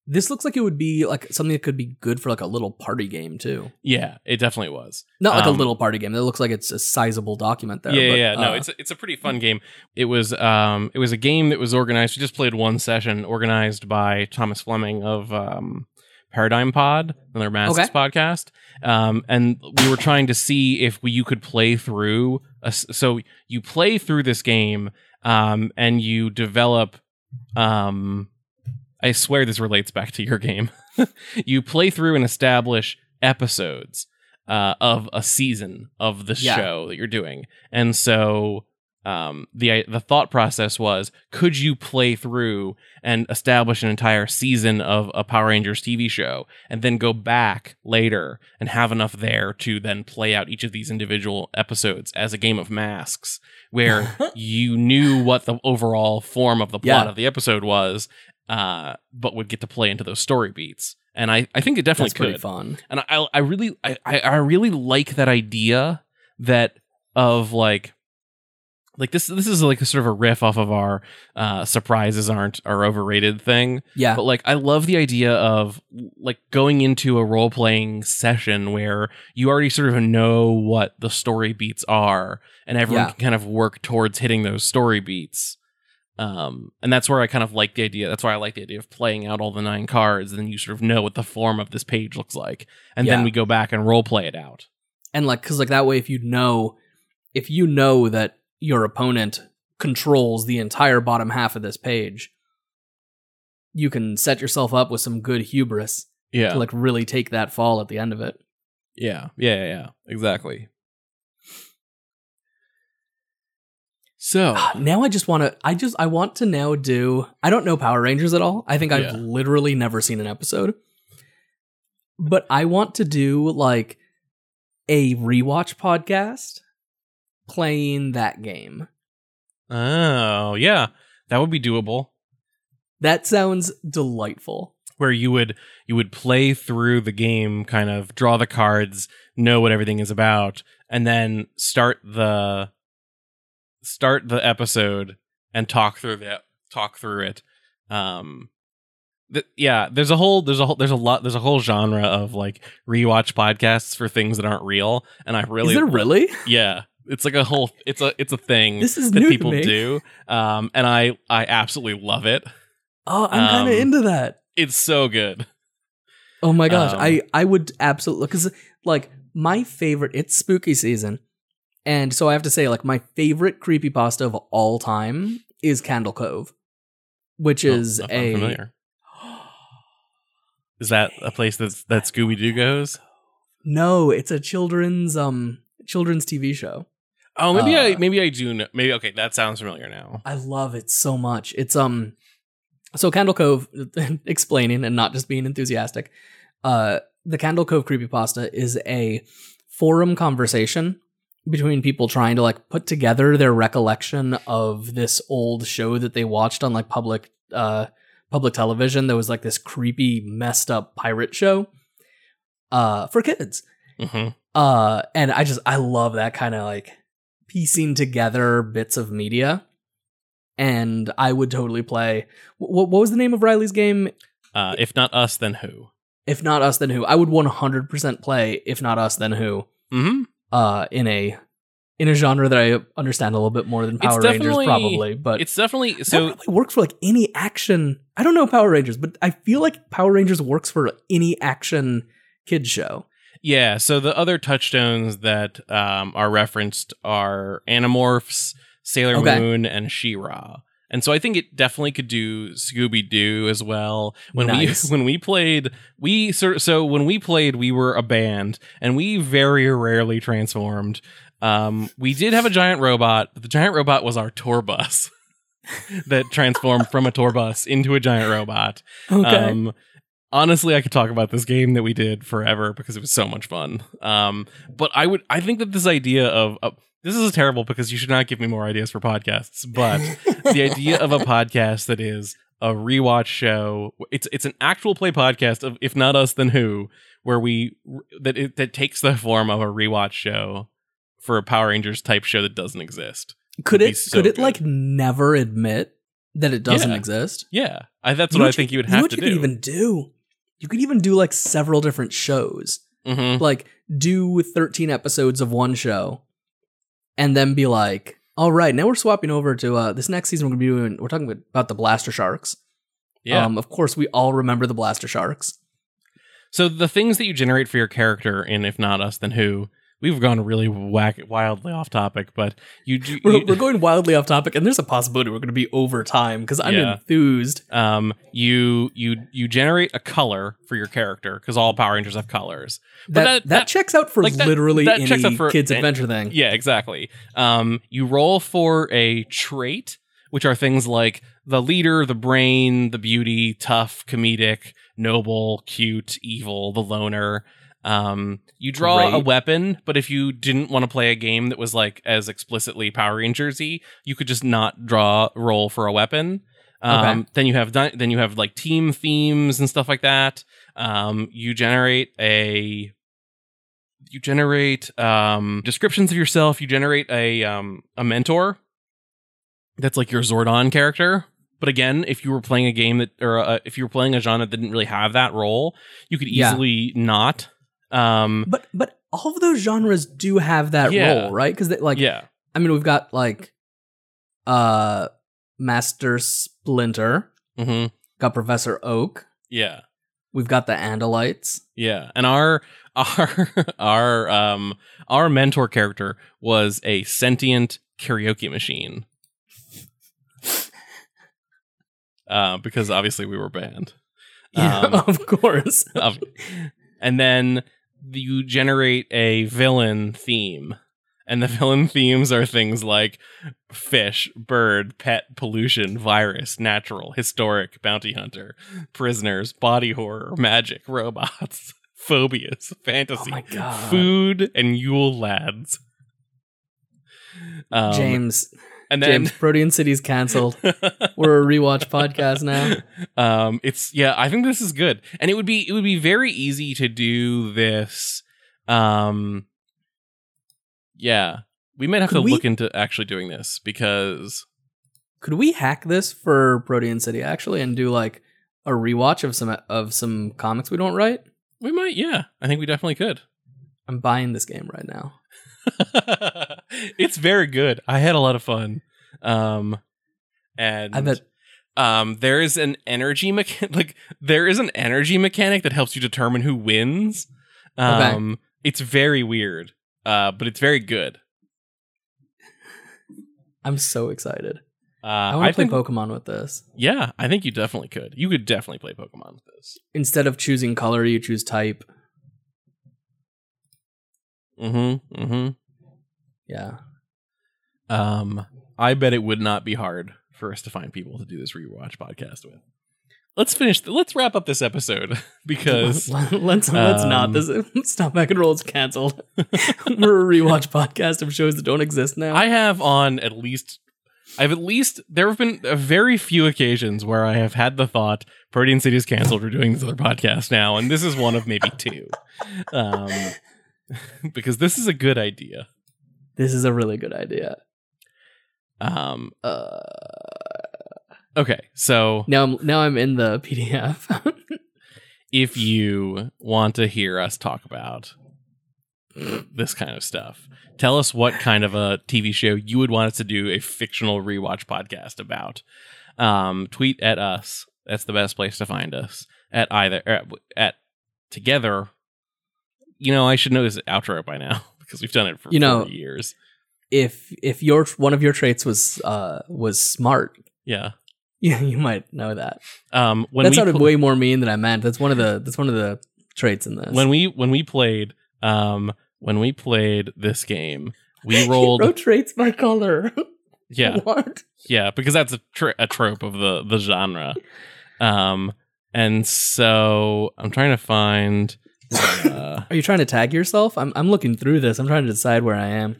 This looks like it would be like something that could be good for like a little party game too. yeah, it definitely was. Not like Um, a little party game. It looks like it's a sizable document there. yeah, but, yeah, no, uh, it's a, it's a pretty fun game. It was um it was a game that was organized. We just played one session, organized by Thomas Fleming of um Paradigm Pod, another Masks Okay. podcast. Um, and we were trying to see if we, you could play through. A, so you play through this game, um, and you develop. Um, I swear this relates back to your game. you play through and establish episodes uh, of a season of the Yeah. show that you're doing, and so um, the the thought process was: could you play through and establish an entire season of a Power Rangers TV show, and then go back later and have enough there to then play out each of these individual episodes as a game of masks, where you knew what the overall form of the plot Yeah. of the episode was, uh, but would get to play into those story beats. And I, I think it definitely that's pretty could fun. and I, I really I I really like that idea that of like like this this is like a sort of a riff off of our uh surprises aren't are overrated thing. Yeah, but like i love the idea of like going into a role-playing session where you already sort of know what the story beats are and everyone Yeah. can kind of work towards hitting those story beats. Um and that's where i kind of like the idea that's why i like the idea of playing out all the nine cards and then you sort of know what the form of this page looks like and then we go back and role play it out. And like because like that way, if you know, if you know that your opponent controls the entire bottom half of this page, you can set yourself up with some good hubris yeah to like really take that fall at the end of it. yeah yeah yeah, yeah exactly so ah, now I just want to I just I want to now do I don't know Power Rangers at all. I think I've Yeah. literally never seen an episode. But I want to do like a rewatch podcast playing that game. oh yeah that would be doable That sounds delightful. where you would you would play through the game kind of draw the cards know what everything is about and then start the start the episode and talk through that talk through it um th- yeah there's a whole there's a whole there's a lot there's a whole genre of like rewatch podcasts for things that aren't real and i really Is there really? yeah it's like a whole it's a it's a thing This is that people do um and i i absolutely love it Oh, I'm kind of Um, into that. it's so good Oh my gosh, um, I I would absolutely because like my favorite. It's spooky season, and so I have to say like my favorite creepy pasta of all time is Candle Cove, which is Oh, a familiar. Is that a place that's that Scooby Doo goes? no, it's a children's um children's TV show. Oh, maybe I Uh, maybe I do know. Maybe okay, that sounds familiar now. I love it so much. It's um so Candle Cove explaining and not just being enthusiastic. Uh the Candle Cove creepypasta is a forum conversation between people trying to like put together their recollection of this old show that they watched on like public uh public television that was like this creepy messed up pirate show uh for kids. hmm Uh, and I just I love that kind of like piecing together bits of media. And I would totally play. What, what was the name of Riley's game? Uh, if not us, then who? If not us, then who? I would one hundred percent play. If not us, then who? hmm Uh, in a in a genre that I understand a little bit more than Power Rangers, probably. But It's definitely that so. probably works for like any action. I don't know Power Rangers, but I feel like Power Rangers works for any action kids show. Yeah. So the other touchstones that um, are referenced are Animorphs, Sailor Okay. Moon, and She-Ra. And so I think it definitely could do Scooby Doo as well. When Nice. we when we played, we sort of so when we played, we were a band, and we very rarely transformed. Um, we did have a giant robot, but the giant robot was our tour bus that transformed from a tour bus into a giant robot. Okay. Um, honestly, I could talk about this game that we did forever because it was so much fun. Um, but I would, I think that this idea of uh, this is terrible because you should not give me more ideas for podcasts. But the idea of a podcast that is a rewatch show, it's it's an actual play podcast of if not us then who, where we that it, that takes the form of a rewatch show for a Power Rangers type show that doesn't exist. could it so could it good. like never admit that it doesn't Yeah. exist? Yeah, I, that's what know I think you would have what to you do. could even do. You could even do like several different shows. Mhm. Like do 13 episodes of one show and then be like, all right, now we're swapping over to uh this next season we're gonna be doing we're talking about the Blaster Sharks. Yeah. Um of course we all remember the Blaster Sharks. So the things that you generate for your character in If Not Us Then Who, we've gone really whack, wildly off topic, but you do. We're, you- we're going wildly off topic and there's a possibility we're gonna be over time because I'm Yeah. enthused. um, you you you generate a color for your character because all Power Rangers have colors. But That, that- that, that- checks out for like, literally that any checks out for kids adventure thing. Yeah, exactly. Um, you roll for a trait, which are things like the leader, the brain, the beauty, tough, comedic, noble, cute, evil, the loner. Um, you draw a weapon, but if you didn't want to play a game that was like as explicitly Power Rangersy, you could just not draw roll for a weapon. Um, Okay. Then you have di- then you have like team themes and stuff like that. Um, you generate a you generate um, descriptions of yourself. You generate a um, a mentor that's like your Zordon character. But again, if you were playing a game that, or uh, if you were playing a genre that didn't really have that role, you could Yeah. easily not. Um, But but all of those genres do have that Yeah. role, right? Because like yeah, I mean we've got like uh Master Splinter, hmm got Professor Oak, yeah, we've got the Andalites. yeah. And our our our um our mentor character was a sentient karaoke machine. Uh, because obviously we were band. Yeah, Um, of course. And then you generate a villain theme and the villain themes are things like fish bird pet pollution virus natural historic bounty hunter prisoners body horror magic robots phobias oh fantasy god. food and yule lads um, James and then James Protean City's canceled. We're a rewatch podcast now. um it's yeah i think this is good and it would be it would be very easy to do this um yeah we might have Could to we- look into actually doing this because Could we hack this for Protean City actually and do like a rewatch of some of some comics we don't write? we might yeah i think we definitely could I'm buying this game right now. it's very good. I had a lot of fun. Um and I bet um there is an energy mechanic like there is an energy mechanic that helps you determine who wins. Um it's very weird uh but it's very good. I'm so excited. uh I i, want to play think Pokemon with this. yeah i think you definitely could. You could definitely play pokemon with this. Instead of choosing color, you choose type. Mm-hmm mm-hmm Yeah. um i bet it would not be hard for us to find people to do this rewatch podcast with let's finish let's wrap up this episode because let's let's not. um, This Stop Hack and Roll is canceled. We're a rewatch podcast of shows that don't exist now. I have on at least I've at least there have been a very few occasions where I have had the thought Protean City is canceled. We're doing this other podcast now, and this is one of maybe two. Um, because this is a good idea. this is a really good idea. Um, Uh, okay, so now I'm now I'm in the PDF. if you want to hear us talk about this kind of stuff, tell us what kind of a TV show you would want us to do a fictional rewatch podcast about. Um, tweet at us. That's the best place to find us. At either at, at together. You know, I should know this outro by now because we've done it for You know- years. if if your one of your traits was uh was smart, Yeah. yeah, you might know that. Um, when that sounded pl- way more mean than I meant. That's one of the that's one of the traits in this. when we when we played um when we played this game we rolled. Traits by color. yeah, What? yeah, because that's a, tr- a trope of the the genre. Um, and so I'm trying to find. Uh, Are you trying to tag yourself? I'm I'm looking through this. I'm trying to decide where I am.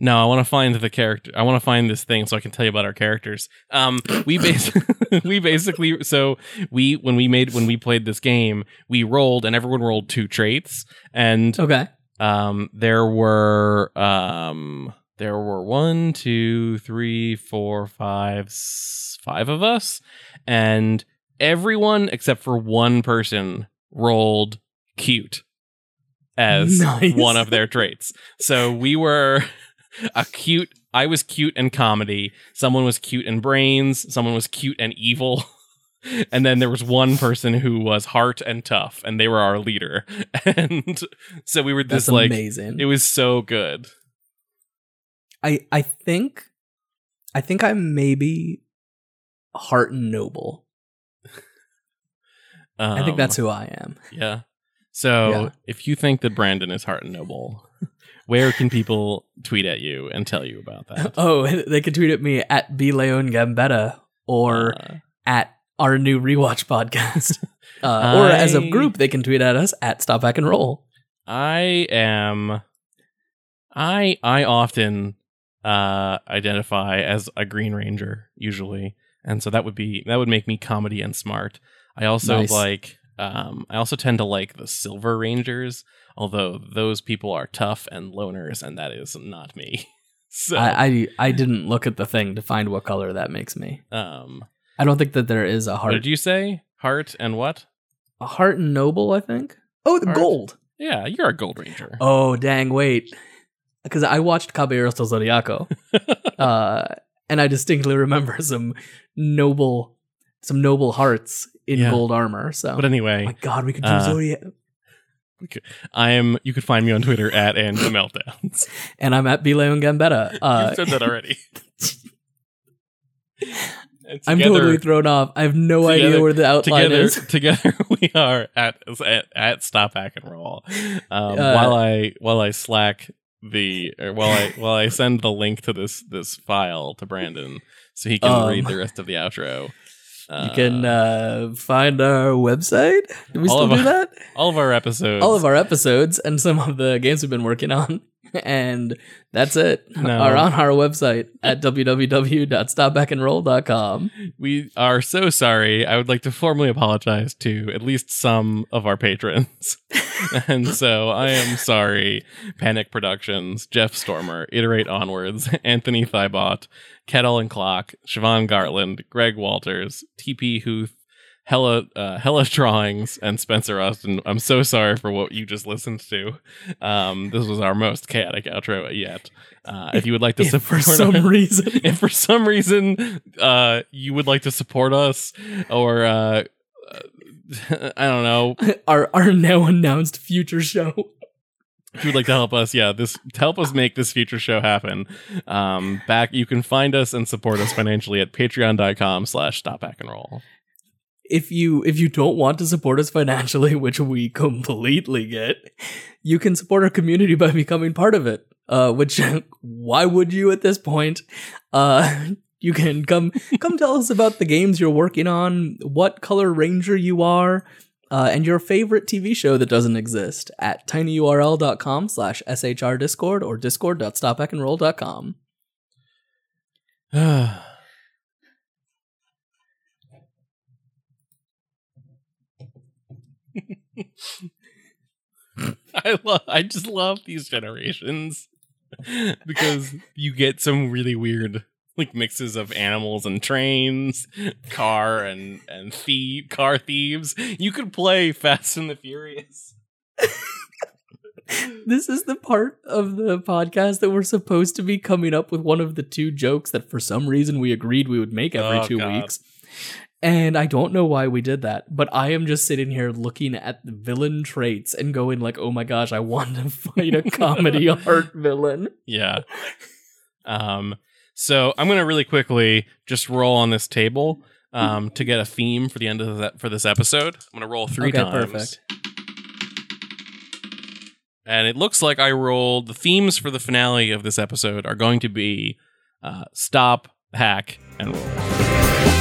no, I want to find the character. I want to find this thing so I can tell you about our characters. Um, we bas- we basically so we when we made when we played this game, we rolled and everyone rolled two traits, and Okay. um there were um there were one two three four five s- five of us and everyone except for one person rolled cute as Nice. one of their traits so we were a cute i was cute in comedy someone was cute in brains someone was cute and evil and then there was one person who was heart and tough and they were our leader and so we were That's this like amazing. it was so good I I think I think I'm maybe Heart and Noble. I think that's Um, who I am. yeah so Yeah. if you think that brandon is heart and noble where can people tweet at you and tell you about that Oh, they can tweet at me at B Leon Gambetta or Uh, at our new rewatch podcast. Uh, or as a group, they can tweet at us at Stop Hack and Roll. I am I I often uh identify as a green ranger usually. And so that would be that would make me comedy and smart. I also Nice. like um I also tend to like the silver rangers, although those people are tough and loners and that is not me. so I, I I didn't look at the thing to find what color that makes me. um I don't think that there is a what heart. did you say? Heart and what? a heart and noble, I think. Oh, the Heart? gold. Yeah, you're a gold ranger. Oh, dang! Wait, because I watched Caballeros del Zodiaco, uh, and I distinctly remember some noble, some noble hearts in Yeah. gold armor. So, But oh anyway, my god, we could do uh, Zodiac. I am you could find me on Twitter at and meltdowns. And I'm at B Leon Gambetta. Uh, you said that already. And I'm together- totally thrown off. I have no idea where the outline together, is. together we are at, at at stop hack and roll. Um, Uh, while I while I slack the or while I while I send the link to this this file to Brandon so he can Um, read the rest of the outro. You can uh, find our website. Do we all still do our- that? all of our episodes. All of our episodes and some of the games we've been working on. And that's it. No. Are on our website at www.stophackandroll.com. we are so sorry. I would like to formally apologize to at least some of our patrons. and so I am sorry. Panic Productions, Jeff Stormer, Iterate Onwards, Anthony Thibot, Kettle and Clock, Siobhan Gartland, Greg Walters, TP Huth, Hella, uh, Hella Drawings, and Spencer Austin. I'm so sorry for what you just listened to. Um, this was our most chaotic outro yet. Uh, if you would like to If for support some our- reason. if for some reason uh you would like to support us or uh I don't know. our our now announced future show. If you'd like to help us, yeah, this to help us make this future show happen. Um, back you can find us and support us financially at patreon.com slash stop hack and roll. If you if you don't want to support us financially, which we completely get, you can support our community by becoming part of it. Uh, which why would you at this point? Uh, you can come come tell us about the games you're working on, what color ranger you are, uh, and your favorite TV show that doesn't exist at tinyurl.com slash shr discord or discord.stophackandroll.com. I love I just love these generations because you get some really weird like mixes of animals and trains, car and and thief, car thieves. You could play Fast and the Furious. This is the part of the podcast that we're supposed to be coming up with one of the two jokes that for some reason we agreed we would make every Oh, two God. weeks. And I don't know why we did that, but I am just sitting here looking at the villain traits and going like, "Oh my gosh, I want to fight a comedy art villain." Yeah. Um so I'm going to really quickly just roll on this table um to get a theme for the end of that for this episode. I'm going to roll 3 Okay, times. perfect. And it looks like I rolled the themes for the finale of this episode are going to be uh, stop, hack, and roll.